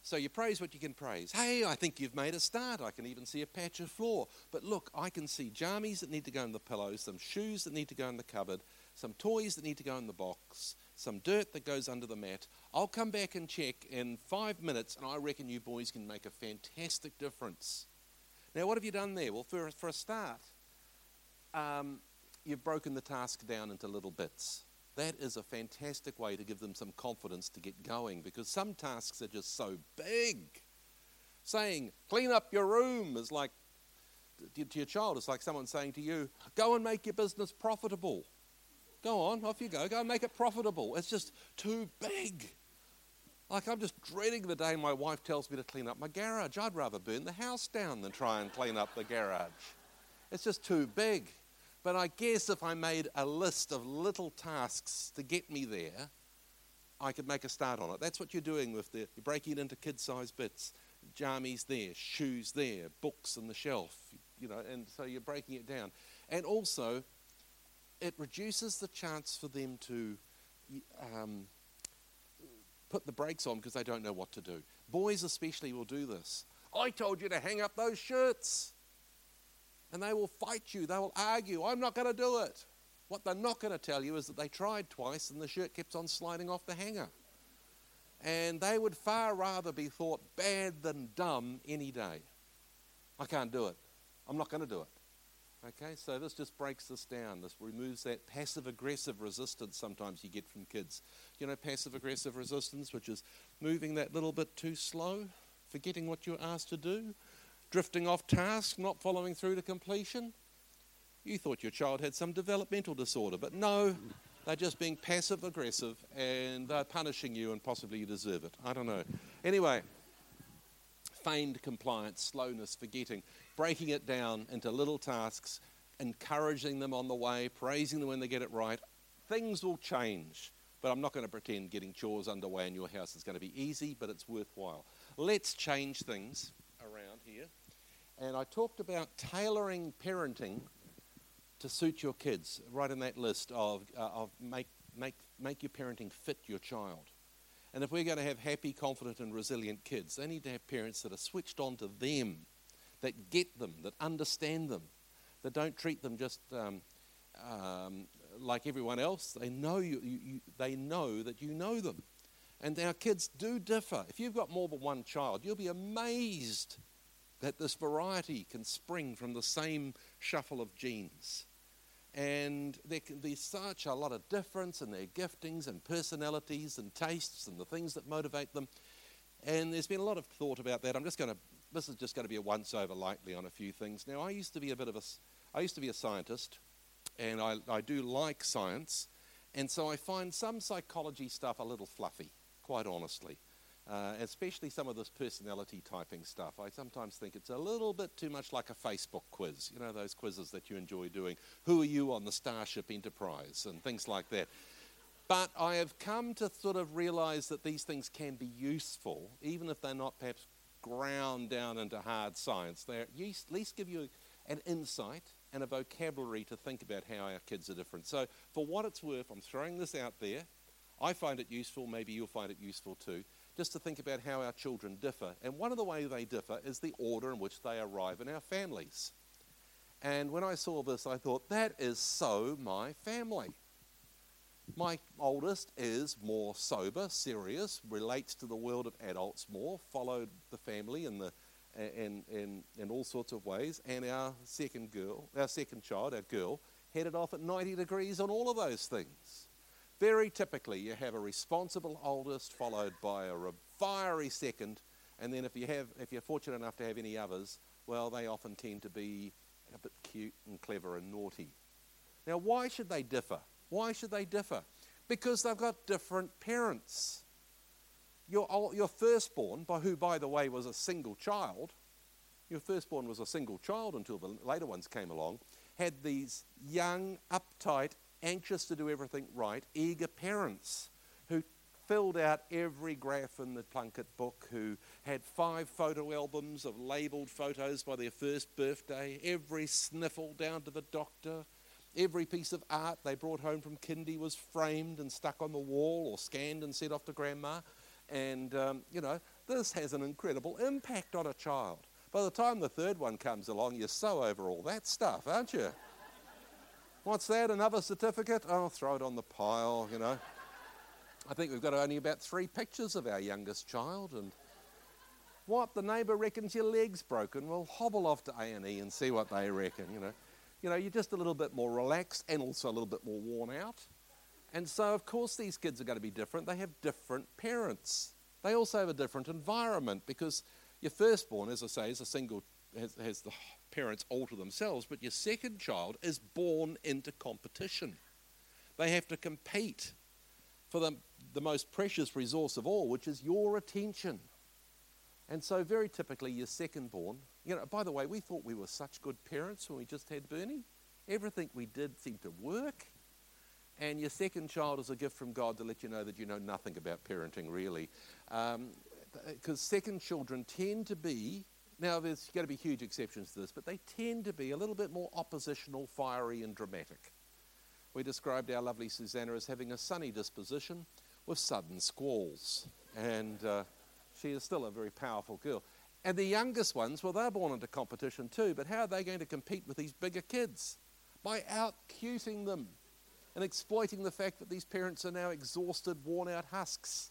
So you praise what you can praise. Hey, I think you've made a start. I can even see a patch of floor. But look, I can see jammies that need to go in the pillows, some shoes that need to go in the cupboard, some toys that need to go in the box, some dirt that goes under the mat. I'll come back and check in five minutes, and I reckon you boys can make a fantastic difference. Now, what have you done there? Well, for, for a start, um, you've broken the task down into little bits. That is a fantastic way to give them some confidence to get going because some tasks are just so big. Saying, clean up your room is like, to your child, it's like someone saying to you, go and make your business profitable. Go on, off you go. Go and make it profitable. It's just too big. Like, I'm just dreading the day my wife tells me to clean up my garage. I'd rather burn the house down than try and clean up the garage. It's just too big. But I guess if I made a list of little tasks to get me there, I could make a start on it. That's what you're doing with the, you're breaking it into kid sized bits. Jammies there, shoes there, books on the shelf, you know, and so you're breaking it down. And also, it reduces the chance for them to um, put the brakes on because they don't know what to do. Boys, especially, will do this. I told you to hang up those shirts. And they will fight you, they will argue, I'm not going to do it. What they're not going to tell you is that they tried twice and the shirt kept on sliding off the hanger. And they would far rather be thought bad than dumb any day. I can't do it. I'm not going to do it. Okay, so this just breaks this down. This removes that passive aggressive resistance sometimes you get from kids. You know, passive aggressive resistance, which is moving that little bit too slow, forgetting what you're asked to do, drifting off task, not following through to completion. You thought your child had some developmental disorder, but no, they're just being passive aggressive and they're punishing you and possibly you deserve it. I don't know. Anyway, feigned compliance, slowness, forgetting, breaking it down into little tasks, encouraging them on the way, praising them when they get it right. Things will change, but I'm not going to pretend getting chores underway in your house is going to be easy, but it's worthwhile. Let's change things. And I talked about tailoring parenting to suit your kids, right in that list of, uh, of make, make, make your parenting fit your child. And if we're going to have happy, confident, and resilient kids, they need to have parents that are switched on to them, that get them, that understand them, that don't treat them just um, um, like everyone else. They know, you, you, you, they know that you know them. And our kids do differ. If you've got more than one child, you'll be amazed that this variety can spring from the same shuffle of genes. And there can be such a lot of difference in their giftings and personalities and tastes and the things that motivate them. And there's been a lot of thought about that. I'm just going to, this is just going to be a once over lightly on a few things. Now, I used to be a bit of a, I used to be a scientist, and I, I do like science. And so I find some psychology stuff a little fluffy, quite honestly uh, especially some of this personality typing stuff. I sometimes think it's a little bit too much like a Facebook quiz. You know, those quizzes that you enjoy doing. Who are you on the Starship Enterprise? And things like that. But I have come to sort of realize that these things can be useful, even if they're not perhaps ground down into hard science. They at least give you an insight and a vocabulary to think about how our kids are different. So, for what it's worth, I'm throwing this out there. I find it useful. Maybe you'll find it useful too just to think about how our children differ. And one of the ways they differ is the order in which they arrive in our families. And when I saw this, I thought, that is so my family. My oldest is more sober, serious, relates to the world of adults more, followed the family in, the, in, in, in all sorts of ways. And our second girl, our second child, our girl, headed off at 90 degrees on all of those things. Very typically, you have a responsible oldest followed by a fiery second, and then if you have, if you're fortunate enough to have any others, well, they often tend to be a bit cute and clever and naughty. Now, why should they differ? Why should they differ? Because they've got different parents. Your, your firstborn, by who, by the way, was a single child, your firstborn was a single child until the later ones came along, had these young, uptight, anxious to do everything right, eager parents who filled out every graph in the Plunket book, who had five photo albums of labelled photos by their first birthday, every sniffle down to the doctor. Every piece of art they brought home from kindy was framed and stuck on the wall or scanned and sent off to grandma. And, um, you know, this has an incredible impact on a child. By the time the third one comes along, you're so over all that stuff, aren't you? What's that? Another certificate? Oh, throw it on the pile, you know. I think we've got only about three pictures of our youngest child, and what the neighbour reckons your leg's broken. Well, hobble off to A and E and see what they reckon. You know, you know, you're just a little bit more relaxed and also a little bit more worn out. And so, of course, these kids are going to be different. They have different parents. They also have a different environment because your firstborn, as I say, is a single has, has the parents alter themselves, but your second child is born into competition. They have to compete for the, the most precious resource of all, which is your attention. And so, very typically, your second born, you know, by the way, we thought we were such good parents when we just had Bernie. Everything we did seemed to work. And your second child is a gift from God to let you know that you know nothing about parenting, really. Because um, second children tend to be now, there's going to be huge exceptions to this, but they tend to be a little bit more oppositional, fiery, and dramatic. We described our lovely Susanna as having a sunny disposition with sudden squalls, and uh, she is still a very powerful girl. And the youngest ones, well, they're born into competition too, but how are they going to compete with these bigger kids? By out cuting them and exploiting the fact that these parents are now exhausted, worn out husks.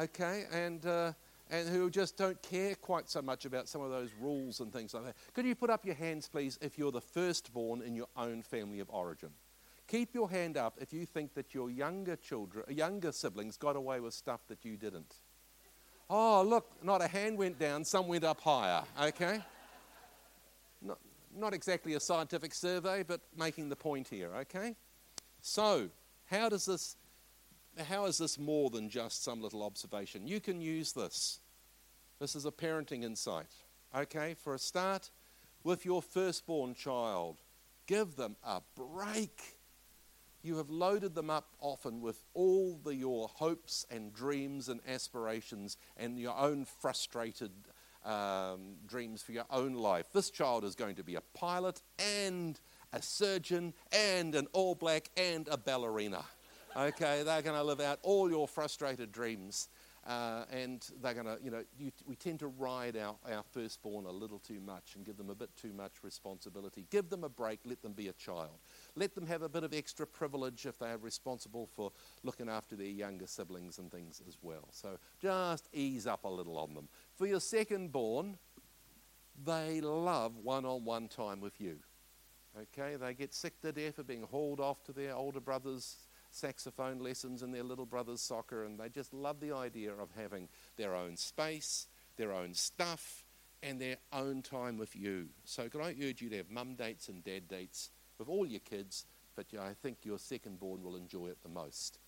Okay, and. Uh, and who just don't care quite so much about some of those rules and things like that. Could you put up your hands, please, if you're the firstborn in your own family of origin? Keep your hand up if you think that your younger children, younger siblings got away with stuff that you didn't. Oh, look, not a hand went down, some went up higher, okay? Not, not exactly a scientific survey, but making the point here, okay? So, how does this how is this more than just some little observation? You can use this. This is a parenting insight. Okay, for a start, with your firstborn child, give them a break. You have loaded them up often with all the, your hopes and dreams and aspirations and your own frustrated um, dreams for your own life. This child is going to be a pilot and a surgeon and an all black and a ballerina. Okay, they're going to live out all your frustrated dreams. Uh, and they're going to, you know, you, we tend to ride our, our firstborn a little too much and give them a bit too much responsibility. Give them a break, let them be a child. Let them have a bit of extra privilege if they are responsible for looking after their younger siblings and things as well. So just ease up a little on them. For your second born, they love one on one time with you. Okay, they get sick to death of being hauled off to their older brothers saxophone lessons and their little brother's soccer, and they just love the idea of having their own space, their own stuff, and their own time with you. So, can I urge you to have mum dates and dad dates with all your kids, but I think your second born will enjoy it the most.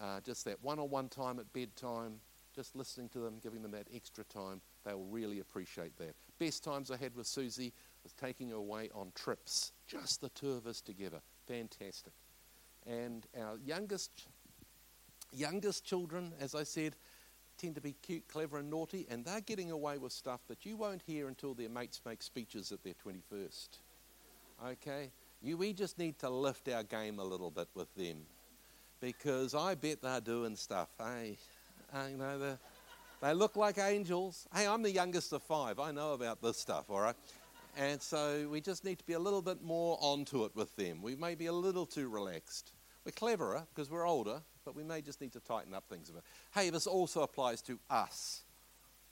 Uh, just that one on one time at bedtime, just listening to them, giving them that extra time, they'll really appreciate that. Best times I had with Susie was taking her away on trips, just the two of us together. Fantastic. And our youngest, youngest children, as I said, tend to be cute, clever, and naughty, and they're getting away with stuff that you won't hear until their mates make speeches at their 21st. Okay? You, we just need to lift our game a little bit with them because I bet they're doing stuff. Hey, uh, you know, they look like angels. Hey, I'm the youngest of five. I know about this stuff, all right? And so we just need to be a little bit more onto it with them. We may be a little too relaxed. We're cleverer because we're older, but we may just need to tighten up things a bit. Hey, this also applies to us.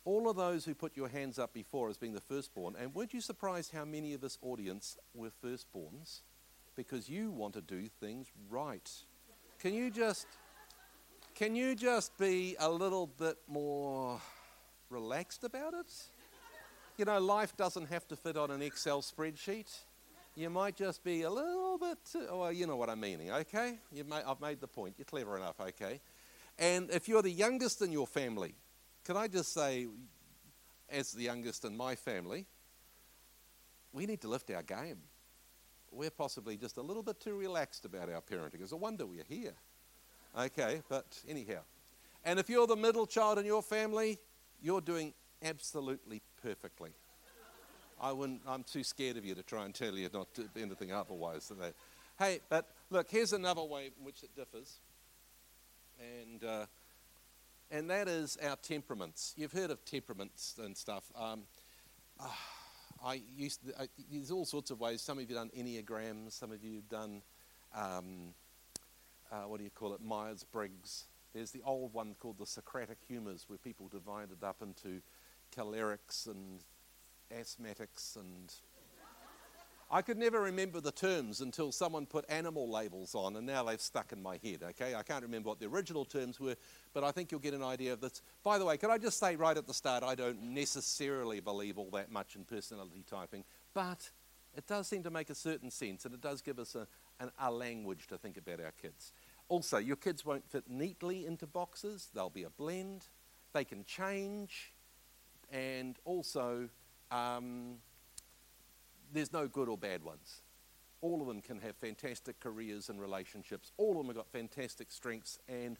All of those who put your hands up before as being the firstborn, and weren't you surprised how many of this audience were firstborns? Because you want to do things right. Can you just can you just be a little bit more relaxed about it? You know, life doesn't have to fit on an Excel spreadsheet. You might just be a little bit, well, oh, you know what I'm meaning, okay? May, I've made the point. You're clever enough, okay? And if you're the youngest in your family, can I just say, as the youngest in my family, we need to lift our game. We're possibly just a little bit too relaxed about our parenting. It's a wonder we're here. Okay, but anyhow. And if you're the middle child in your family, you're doing absolutely perfectly. I wouldn't, I'm too scared of you to try and tell you not to anything otherwise than that. Hey, but look, here's another way in which it differs. And, uh, and that is our temperaments. You've heard of temperaments and stuff. Um, uh, I used to, I, there's all sorts of ways. Some of you done enneagrams. Some of you have done um, uh, what do you call it, Myers Briggs. There's the old one called the Socratic Humours, where people divided up into cholerics and asthmatics and. I could never remember the terms until someone put animal labels on, and now they've stuck in my head, okay? I can't remember what the original terms were, but I think you'll get an idea of this. By the way, can I just say right at the start, I don't necessarily believe all that much in personality typing, but it does seem to make a certain sense, and it does give us a, an, a language to think about our kids. Also, your kids won't fit neatly into boxes, they'll be a blend, they can change, and also, um, there's no good or bad ones. All of them can have fantastic careers and relationships. All of them have got fantastic strengths and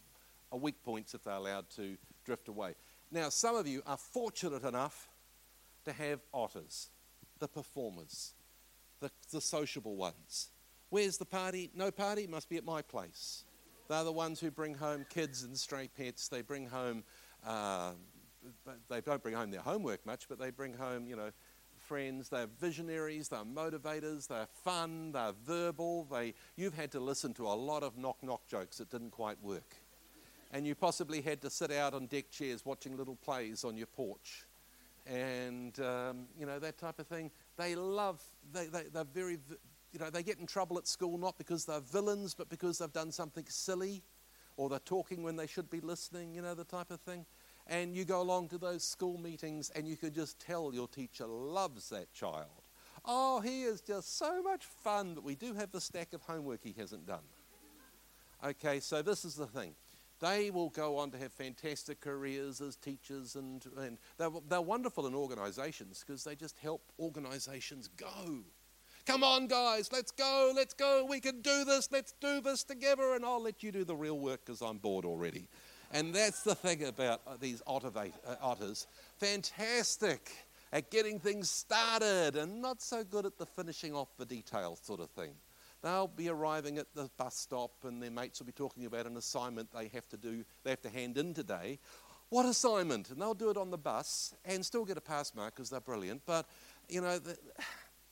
weak points if they're allowed to drift away. Now, some of you are fortunate enough to have otters, the performers, the, the sociable ones. Where's the party? No party? Must be at my place. They're the ones who bring home kids and stray pets. They bring home, uh, they don't bring home their homework much, but they bring home, you know, friends. They're visionaries. They're motivators. They're fun. They're verbal. They, you've had to listen to a lot of knock knock jokes that didn't quite work. And you possibly had to sit out on deck chairs watching little plays on your porch. And, um, you know, that type of thing. They love, they, they, they're very you know, they get in trouble at school not because they're villains, but because they've done something silly or they're talking when they should be listening, you know, the type of thing. And you go along to those school meetings and you could just tell your teacher loves that child. Oh, he is just so much fun, but we do have the stack of homework he hasn't done. Okay, so this is the thing. They will go on to have fantastic careers as teachers, and, and they're, they're wonderful in organizations because they just help organizations go. Come on, guys, let's go, let's go. We can do this, let's do this together, and I'll let you do the real work because I'm bored already. And that's the thing about uh, these uh, otters. Fantastic at getting things started and not so good at the finishing off the details sort of thing. They'll be arriving at the bus stop and their mates will be talking about an assignment they have to do, they have to hand in today. What assignment? And they'll do it on the bus and still get a pass mark because they're brilliant. But, you know, the,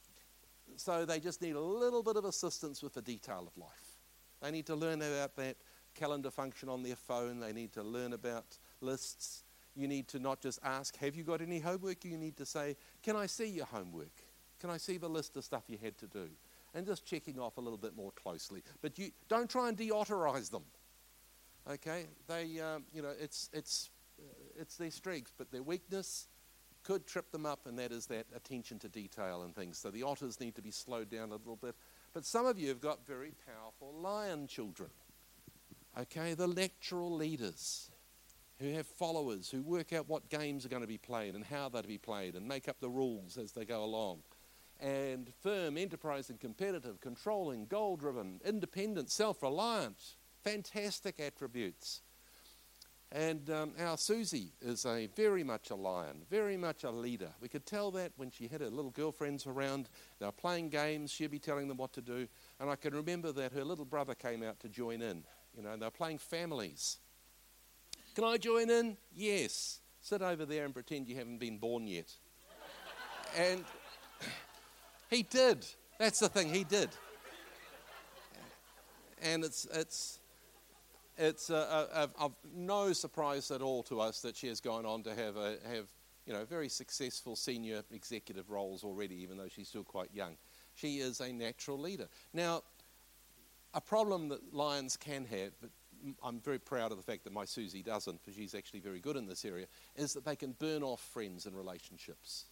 so they just need a little bit of assistance with the detail of life. They need to learn about that calendar function on their phone. They need to learn about lists. You need to not just ask, Have you got any homework? You need to say, Can I see your homework? Can I see the list of stuff you had to do? And just checking off a little bit more closely. But you don't try and deautorize them. Okay? They, um, you know, it's, it's, uh, it's their strengths, but their weakness could trip them up, and that is that attention to detail and things. So the otters need to be slowed down a little bit. But some of you have got very powerful lion children. Okay, the lectural leaders who have followers who work out what games are going to be played and how they're to be played and make up the rules as they go along. And firm, enterprising, competitive, controlling, goal driven, independent, self reliant. Fantastic attributes. And um, our Susie is a very much a lion, very much a leader. We could tell that when she had her little girlfriends around, they were playing games, she'd be telling them what to do. And I can remember that her little brother came out to join in, you know, they're playing families. Can I join in? Yes. Sit over there and pretend you haven't been born yet. and He did. That's the thing, he did. And it's, it's, it's of no surprise at all to us that she has gone on to have, a, have you know, very successful senior executive roles already, even though she's still quite young. She is a natural leader. Now, a problem that lions can have, but I'm very proud of the fact that my Susie doesn't, because she's actually very good in this area, is that they can burn off friends and relationships.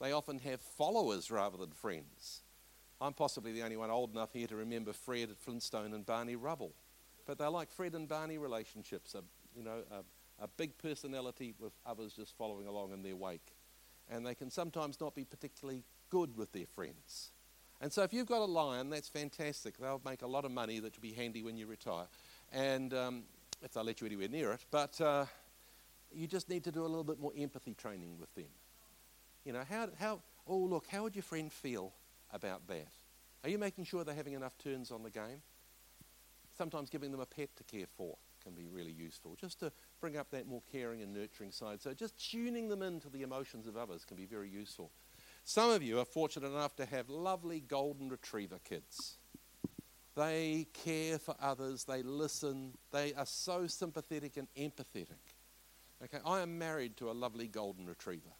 They often have followers rather than friends. I'm possibly the only one old enough here to remember Fred Flintstone and Barney Rubble. But they're like Fred and Barney relationships, a, you know, a, a big personality with others just following along in their wake. And they can sometimes not be particularly good with their friends. And so if you've got a lion, that's fantastic. They'll make a lot of money that will be handy when you retire. And um, if they'll let you anywhere near it. But uh, you just need to do a little bit more empathy training with them. You know, how, how, oh, look, how would your friend feel about that? Are you making sure they're having enough turns on the game? Sometimes giving them a pet to care for can be really useful, just to bring up that more caring and nurturing side. So just tuning them into the emotions of others can be very useful. Some of you are fortunate enough to have lovely golden retriever kids. They care for others, they listen, they are so sympathetic and empathetic. Okay, I am married to a lovely golden retriever.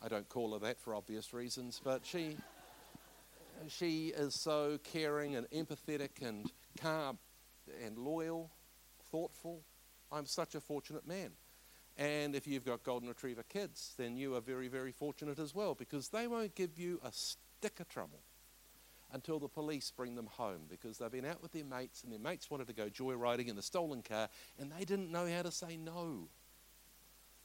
I don't call her that for obvious reasons, but she she is so caring and empathetic and calm and loyal, thoughtful. I'm such a fortunate man. And if you've got golden retriever kids, then you are very, very fortunate as well because they won't give you a stick of trouble until the police bring them home because they've been out with their mates and their mates wanted to go joyriding in a stolen car and they didn't know how to say no.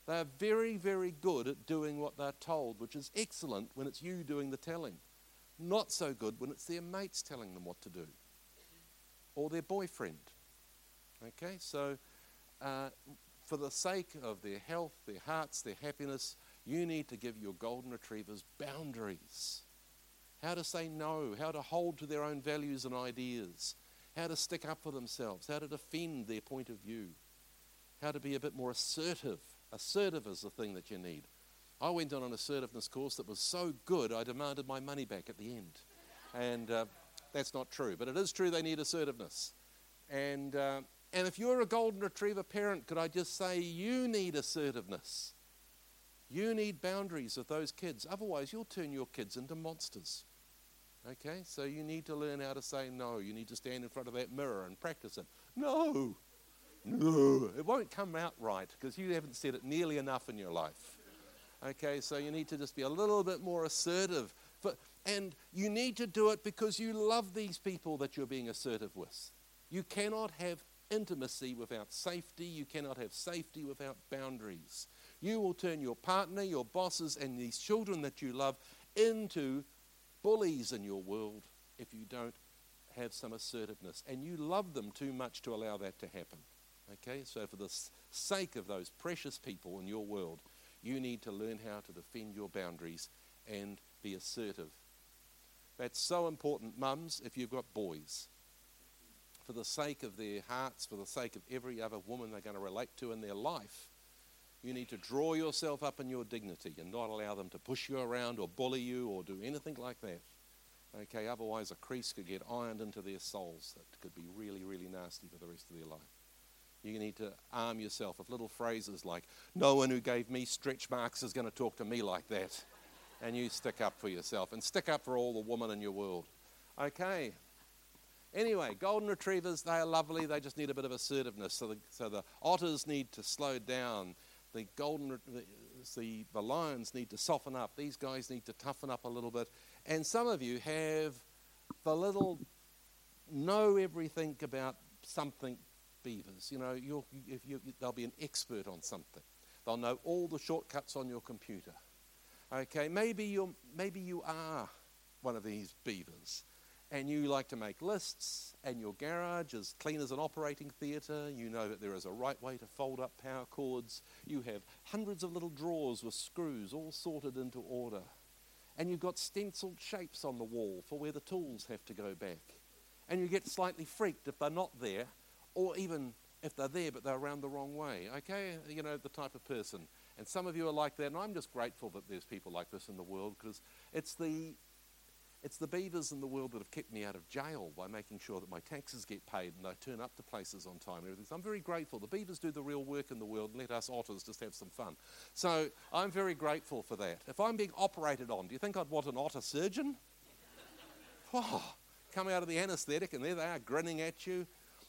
They're very, very good at doing what they're told, which is excellent when it's you doing the telling. Not so good when it's their mates telling them what to do or their boyfriend. Okay, so uh, for the sake of their health, their hearts, their happiness, you need to give your golden retrievers boundaries. How to say no, how to hold to their own values and ideas, how to stick up for themselves, how to defend their point of view, how to be a bit more assertive. Assertive is the thing that you need. I went on an assertiveness course that was so good, I demanded my money back at the end. And uh, that's not true, but it is true they need assertiveness. And, uh, and if you're a golden retriever parent, could I just say you need assertiveness? You need boundaries with those kids. Otherwise, you'll turn your kids into monsters. Okay? So you need to learn how to say no. You need to stand in front of that mirror and practice it. No. No. It won't come out right because you haven't said it nearly enough in your life. Okay, so you need to just be a little bit more assertive. But, and you need to do it because you love these people that you're being assertive with. You cannot have intimacy without safety. You cannot have safety without boundaries. You will turn your partner, your bosses, and these children that you love into bullies in your world if you don't have some assertiveness. And you love them too much to allow that to happen. Okay, so for the sake of those precious people in your world, you need to learn how to defend your boundaries and be assertive. That's so important, mums, if you've got boys. For the sake of their hearts, for the sake of every other woman they're going to relate to in their life, you need to draw yourself up in your dignity and not allow them to push you around or bully you or do anything like that. Okay, otherwise a crease could get ironed into their souls that could be really, really nasty for the rest of their life. You need to arm yourself with little phrases like, No one who gave me stretch marks is going to talk to me like that. And you stick up for yourself and stick up for all the women in your world. Okay. Anyway, golden retrievers, they are lovely. They just need a bit of assertiveness. So the, so the otters need to slow down. The golden, the, the, lions need to soften up. These guys need to toughen up a little bit. And some of you have the little know everything about something beavers. You know, you, they'll be an expert on something. They'll know all the shortcuts on your computer. Okay, maybe you maybe you are one of these beavers, and you like to make lists, and your garage is clean as an operating theatre. You know that there is a right way to fold up power cords. You have hundreds of little drawers with screws all sorted into order, and you've got stenciled shapes on the wall for where the tools have to go back. And you get slightly freaked if they're not there or even if they're there but they're around the wrong way. Okay, you know, the type of person. And some of you are like that, and I'm just grateful that there's people like this in the world because it's the It's the beavers in the world that have kept me out of jail by making sure that my taxes get paid and I turn up to places on time and everything. So I'm very grateful. The beavers do the real work in the world and let us otters just have some fun. So I'm very grateful for that. If I'm being operated on, do you think I'd want an otter surgeon? Oh, come out of the anaesthetic and there they are grinning at you.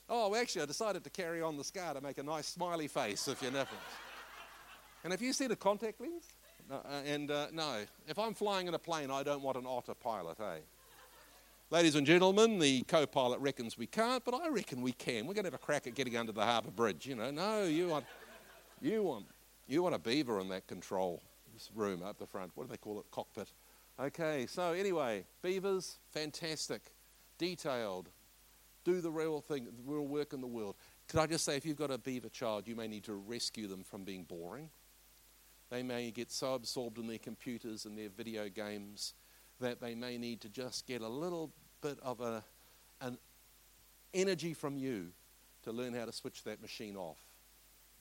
Oh, actually, I decided to carry on the scar to make a nice smiley face if you nipples. and have you seen a contact lens? Uh, and uh, no, if I'm flying in a plane, I don't want an otter pilot, eh? Ladies and gentlemen, the co pilot reckons we can't, but I reckon we can. We're going to have a crack at getting under the harbour bridge. You know, no, you want, you want, you want a beaver in that control room up the front. What do they call it? Cockpit. Okay, so anyway, beavers, fantastic, detailed, do the real thing, the real work in the world. Could I just say, if you've got a beaver child, you may need to rescue them from being boring. They may get so absorbed in their computers and their video games that they may need to just get a little bit of a, an energy from you to learn how to switch that machine off,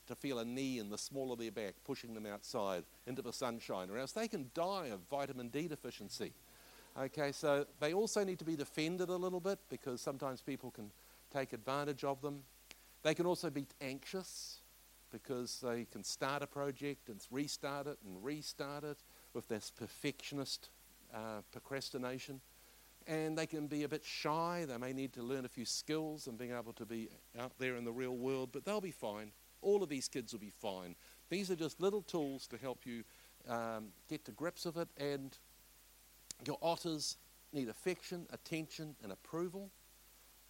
to feel a knee in the small of their back pushing them outside into the sunshine, or else they can die of vitamin D deficiency. Okay, so they also need to be defended a little bit because sometimes people can take advantage of them. They can also be anxious because they can start a project and restart it and restart it with this perfectionist uh, procrastination. And they can be a bit shy. They may need to learn a few skills and being able to be out there in the real world, but they'll be fine. All of these kids will be fine. These are just little tools to help you um, get to grips with it. And your otters need affection, attention, and approval.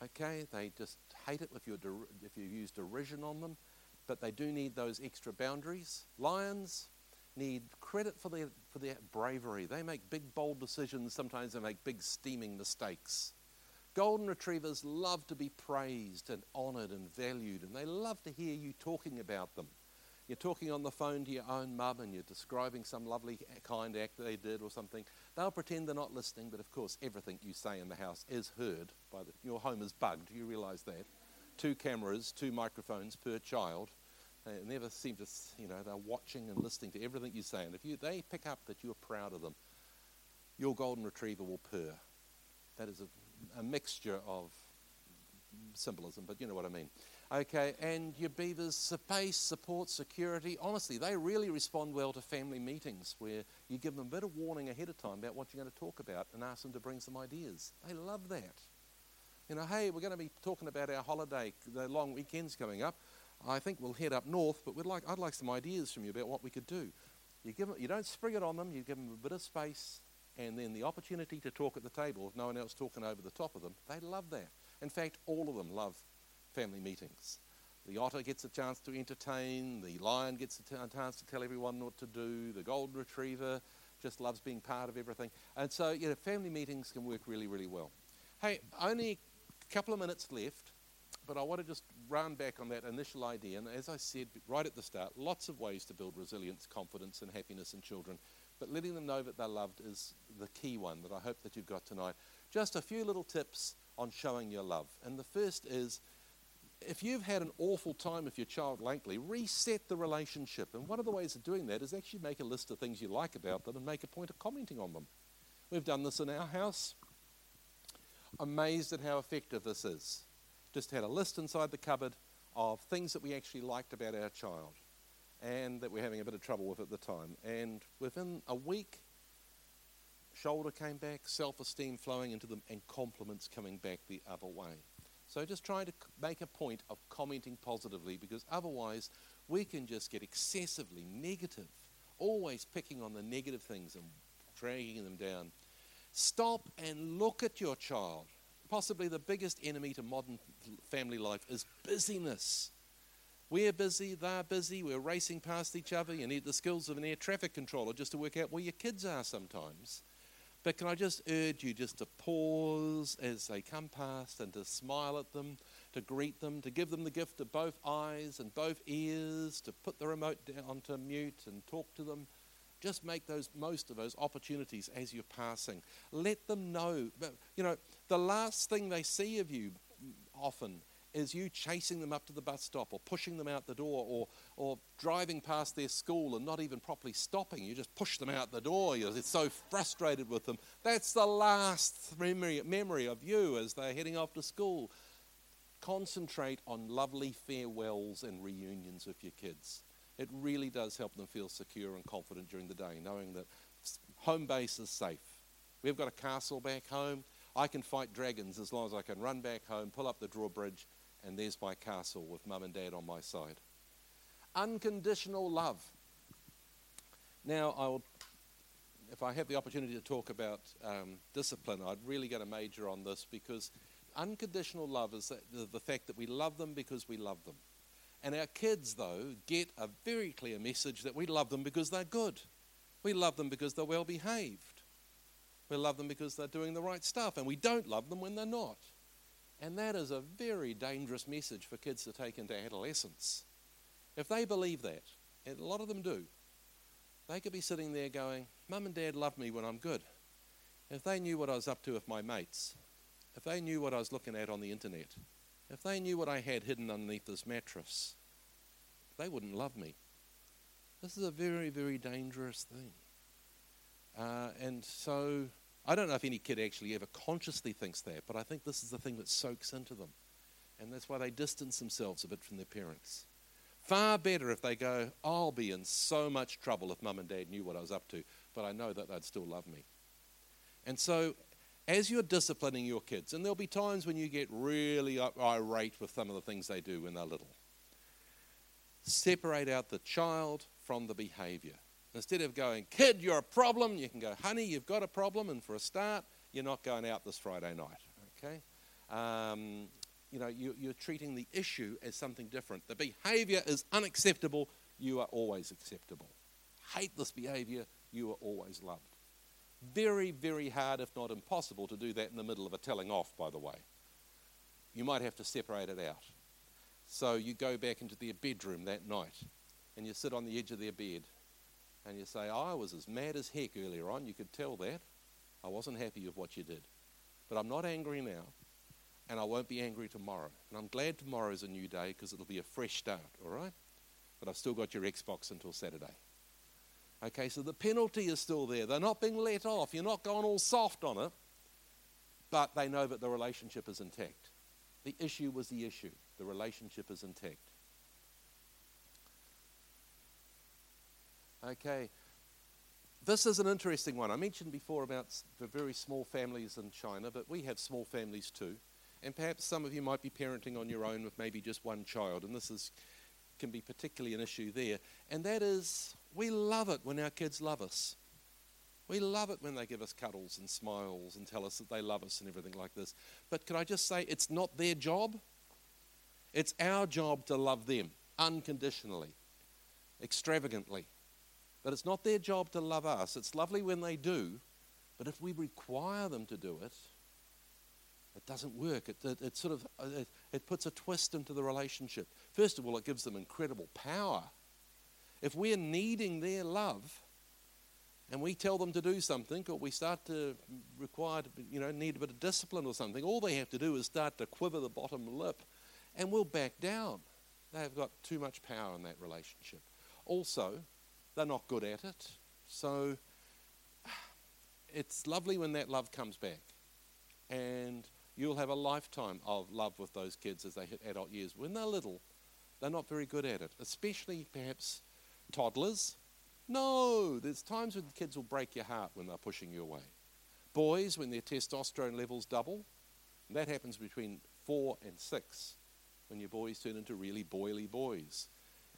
Okay, they just hate it if you if you use derision on them but they do need those extra boundaries. Lions need credit for their, for their bravery. They make big, bold decisions. Sometimes they make big, steaming mistakes. Golden retrievers love to be praised and honored and valued, and they love to hear you talking about them. You're talking on the phone to your own mum and you're describing some lovely, kind act they did or something. They'll pretend they're not listening, but of course, everything you say in the house is heard. By the, your home is bugged. You realize that? Two cameras, two microphones per child. They never seem to, you know, they're watching and listening to everything you say. And if you, they pick up that you're proud of them, your golden retriever will purr. That is a, a mixture of symbolism, but you know what I mean. Okay, and your beavers, space, support, security. Honestly, they really respond well to family meetings where you give them a bit of warning ahead of time about what you're going to talk about and ask them to bring some ideas. They love that. You know, hey, we're going to be talking about our holiday, the long weekend's coming up. I think we'll head up north, but we'd like, I'd like some ideas from you about what we could do. You, give them, you don't spring it on them, you give them a bit of space, and then the opportunity to talk at the table with no one else talking over the top of them. They love that. In fact, all of them love family meetings. The otter gets a chance to entertain, the lion gets a t- chance to tell everyone what to do, the golden retriever just loves being part of everything. And so, you know, family meetings can work really, really well. Hey, only a couple of minutes left. But I want to just run back on that initial idea. And as I said right at the start, lots of ways to build resilience, confidence, and happiness in children. But letting them know that they're loved is the key one that I hope that you've got tonight. Just a few little tips on showing your love. And the first is if you've had an awful time with your child lately, reset the relationship. And one of the ways of doing that is actually make a list of things you like about them and make a point of commenting on them. We've done this in our house. Amazed at how effective this is just had a list inside the cupboard of things that we actually liked about our child and that we're having a bit of trouble with at the time. And within a week, shoulder came back, self esteem flowing into them, and compliments coming back the other way. So just trying to make a point of commenting positively because otherwise we can just get excessively negative, always picking on the negative things and dragging them down. Stop and look at your child possibly the biggest enemy to modern family life is busyness. We're busy, they're busy, we're racing past each other. You need the skills of an air traffic controller just to work out where your kids are sometimes. But can I just urge you just to pause as they come past and to smile at them, to greet them, to give them the gift of both eyes and both ears, to put the remote down to mute and talk to them just make those most of those opportunities as you're passing. Let them know. You know, the last thing they see of you often is you chasing them up to the bus stop or pushing them out the door or, or driving past their school and not even properly stopping. You just push them out the door. You're so frustrated with them. That's the last memory, memory of you as they're heading off to school. Concentrate on lovely farewells and reunions with your kids. It really does help them feel secure and confident during the day, knowing that home base is safe. We've got a castle back home. I can fight dragons as long as I can run back home, pull up the drawbridge, and there's my castle with mum and dad on my side. Unconditional love. Now, I will, if I have the opportunity to talk about um, discipline, I'd really get a major on this because unconditional love is the, the fact that we love them because we love them. And our kids, though, get a very clear message that we love them because they're good. We love them because they're well behaved. We love them because they're doing the right stuff. And we don't love them when they're not. And that is a very dangerous message for kids to take into adolescence. If they believe that, and a lot of them do, they could be sitting there going, Mum and Dad love me when I'm good. If they knew what I was up to with my mates, if they knew what I was looking at on the internet, if they knew what I had hidden underneath this mattress, they wouldn't love me. This is a very, very dangerous thing. Uh, and so I don't know if any kid actually ever consciously thinks that, but I think this is the thing that soaks into them. And that's why they distance themselves a bit from their parents. Far better if they go, I'll be in so much trouble if mum and dad knew what I was up to, but I know that they'd still love me. And so, as you're disciplining your kids, and there'll be times when you get really irate with some of the things they do when they're little, separate out the child from the behavior. Instead of going, kid, you're a problem, you can go, honey, you've got a problem, and for a start, you're not going out this Friday night. Okay? Um, you know, you, you're treating the issue as something different. The behavior is unacceptable, you are always acceptable. Hate this behavior, you are always loved. Very, very hard, if not impossible, to do that in the middle of a telling off, by the way. You might have to separate it out. So you go back into their bedroom that night and you sit on the edge of their bed and you say, I was as mad as heck earlier on. You could tell that. I wasn't happy with what you did. But I'm not angry now, and I won't be angry tomorrow. And I'm glad tomorrow's a new day because it'll be a fresh start, all right? But I've still got your Xbox until Saturday. Okay, so the penalty is still there. They're not being let off. You're not going all soft on it, but they know that the relationship is intact. The issue was the issue, the relationship is intact. Okay. This is an interesting one. I mentioned before about the very small families in China, but we have small families too. And perhaps some of you might be parenting on your own with maybe just one child, and this is, can be particularly an issue there. And that is, we love it when our kids love us. We love it when they give us cuddles and smiles and tell us that they love us and everything like this. But can I just say, it's not their job. It's our job to love them unconditionally, extravagantly. But it's not their job to love us. It's lovely when they do, but if we require them to do it, it doesn't work. It, it, it sort of uh, it, it puts a twist into the relationship. First of all, it gives them incredible power. If we're needing their love, and we tell them to do something, or we start to require, you know, need a bit of discipline or something, all they have to do is start to quiver the bottom lip, and we'll back down. They've got too much power in that relationship. Also, they're not good at it. So it's lovely when that love comes back. And you'll have a lifetime of love with those kids as they hit adult years. When they're little, they're not very good at it, especially perhaps toddlers. No, there's times when kids will break your heart when they're pushing you away. Boys, when their testosterone levels double, that happens between four and six, when your boys turn into really boily boys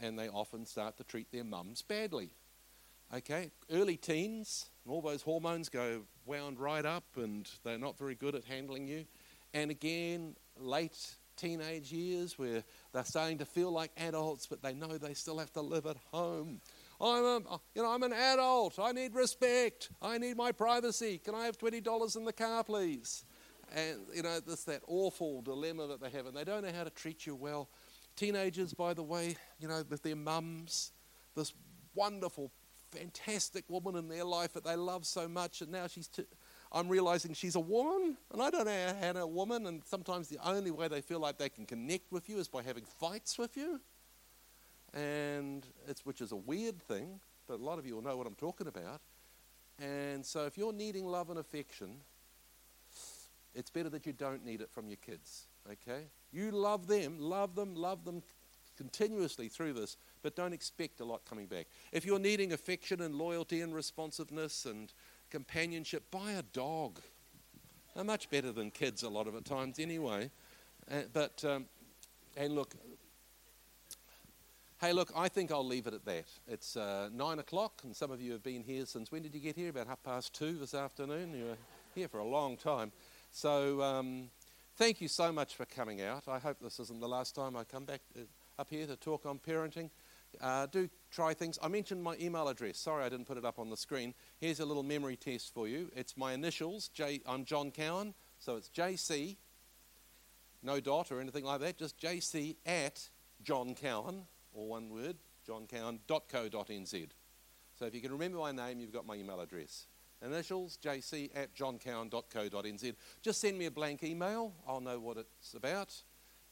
and they often start to treat their mums badly. Okay, early teens, and all those hormones go wound right up and they're not very good at handling you. And again, late teenage years where they're starting to feel like adults, but they know they still have to live at home. I'm, a, uh, you know, I'm an adult. I need respect. I need my privacy. Can I have $20 in the car, please? And, you know, this that awful dilemma that they have, and they don't know how to treat you well. Teenagers, by the way, you know, with their mums, this wonderful, fantastic woman in their life that they love so much, and now she's. T- I'm realizing she's a woman, and I don't know how to a woman, and sometimes the only way they feel like they can connect with you is by having fights with you. And it's which is a weird thing, but a lot of you will know what I'm talking about. And so if you're needing love and affection, it's better that you don't need it from your kids. Okay? You love them, love them, love them continuously through this, but don't expect a lot coming back. If you're needing affection and loyalty and responsiveness and companionship, buy a dog. They're much better than kids a lot of the times anyway. Uh, but, um, and look, hey, look, I think I'll leave it at that. It's uh, nine o'clock, and some of you have been here since when did you get here? About half past two this afternoon. You were here for a long time. So, um, thank you so much for coming out. I hope this isn't the last time I come back uh, up here to talk on parenting. Uh, do try things. I mentioned my email address. Sorry I didn't put it up on the screen. Here's a little memory test for you. It's my initials. J, I'm John Cowan, so it's JC, no dot or anything like that, just JC at John Cowan, or one word, johncowan.co.nz. So if you can remember my name, you've got my email address. Initials, jc at johncowan.co.nz. Just send me a blank email. I'll know what it's about.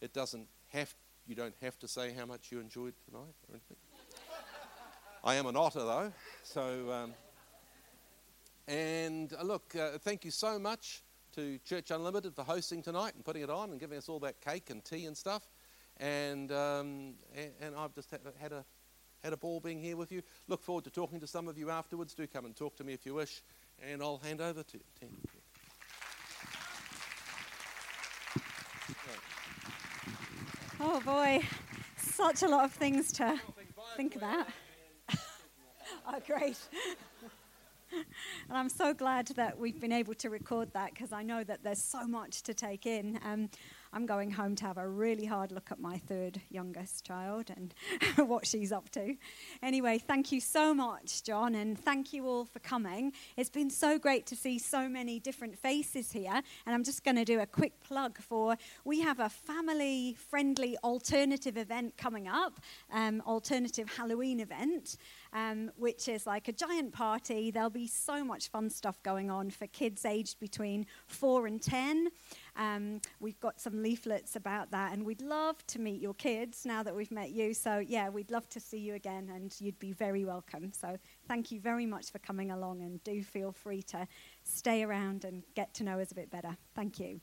It doesn't have you don't have to say how much you enjoyed tonight or anything. I am an otter, though. So, um, and uh, look, uh, thank you so much to Church Unlimited for hosting tonight and putting it on and giving us all that cake and tea and stuff. And and, and I've just had, had a had a ball being here with you. Look forward to talking to some of you afterwards. Do come and talk to me if you wish, and I'll hand over to. to Oh boy, such a lot of things to think about. oh, great. and I'm so glad that we've been able to record that because I know that there's so much to take in. Um, I'm going home to have a really hard look at my third youngest child and what she's up to. Anyway, thank you so much, John, and thank you all for coming. It's been so great to see so many different faces here, and I'm just going to do a quick plug for we have a family friendly alternative event coming up, um, alternative Halloween event. Um, which is like a giant party. There'll be so much fun stuff going on for kids aged between four and ten. Um, we've got some leaflets about that, and we'd love to meet your kids now that we've met you. So, yeah, we'd love to see you again, and you'd be very welcome. So, thank you very much for coming along, and do feel free to stay around and get to know us a bit better. Thank you.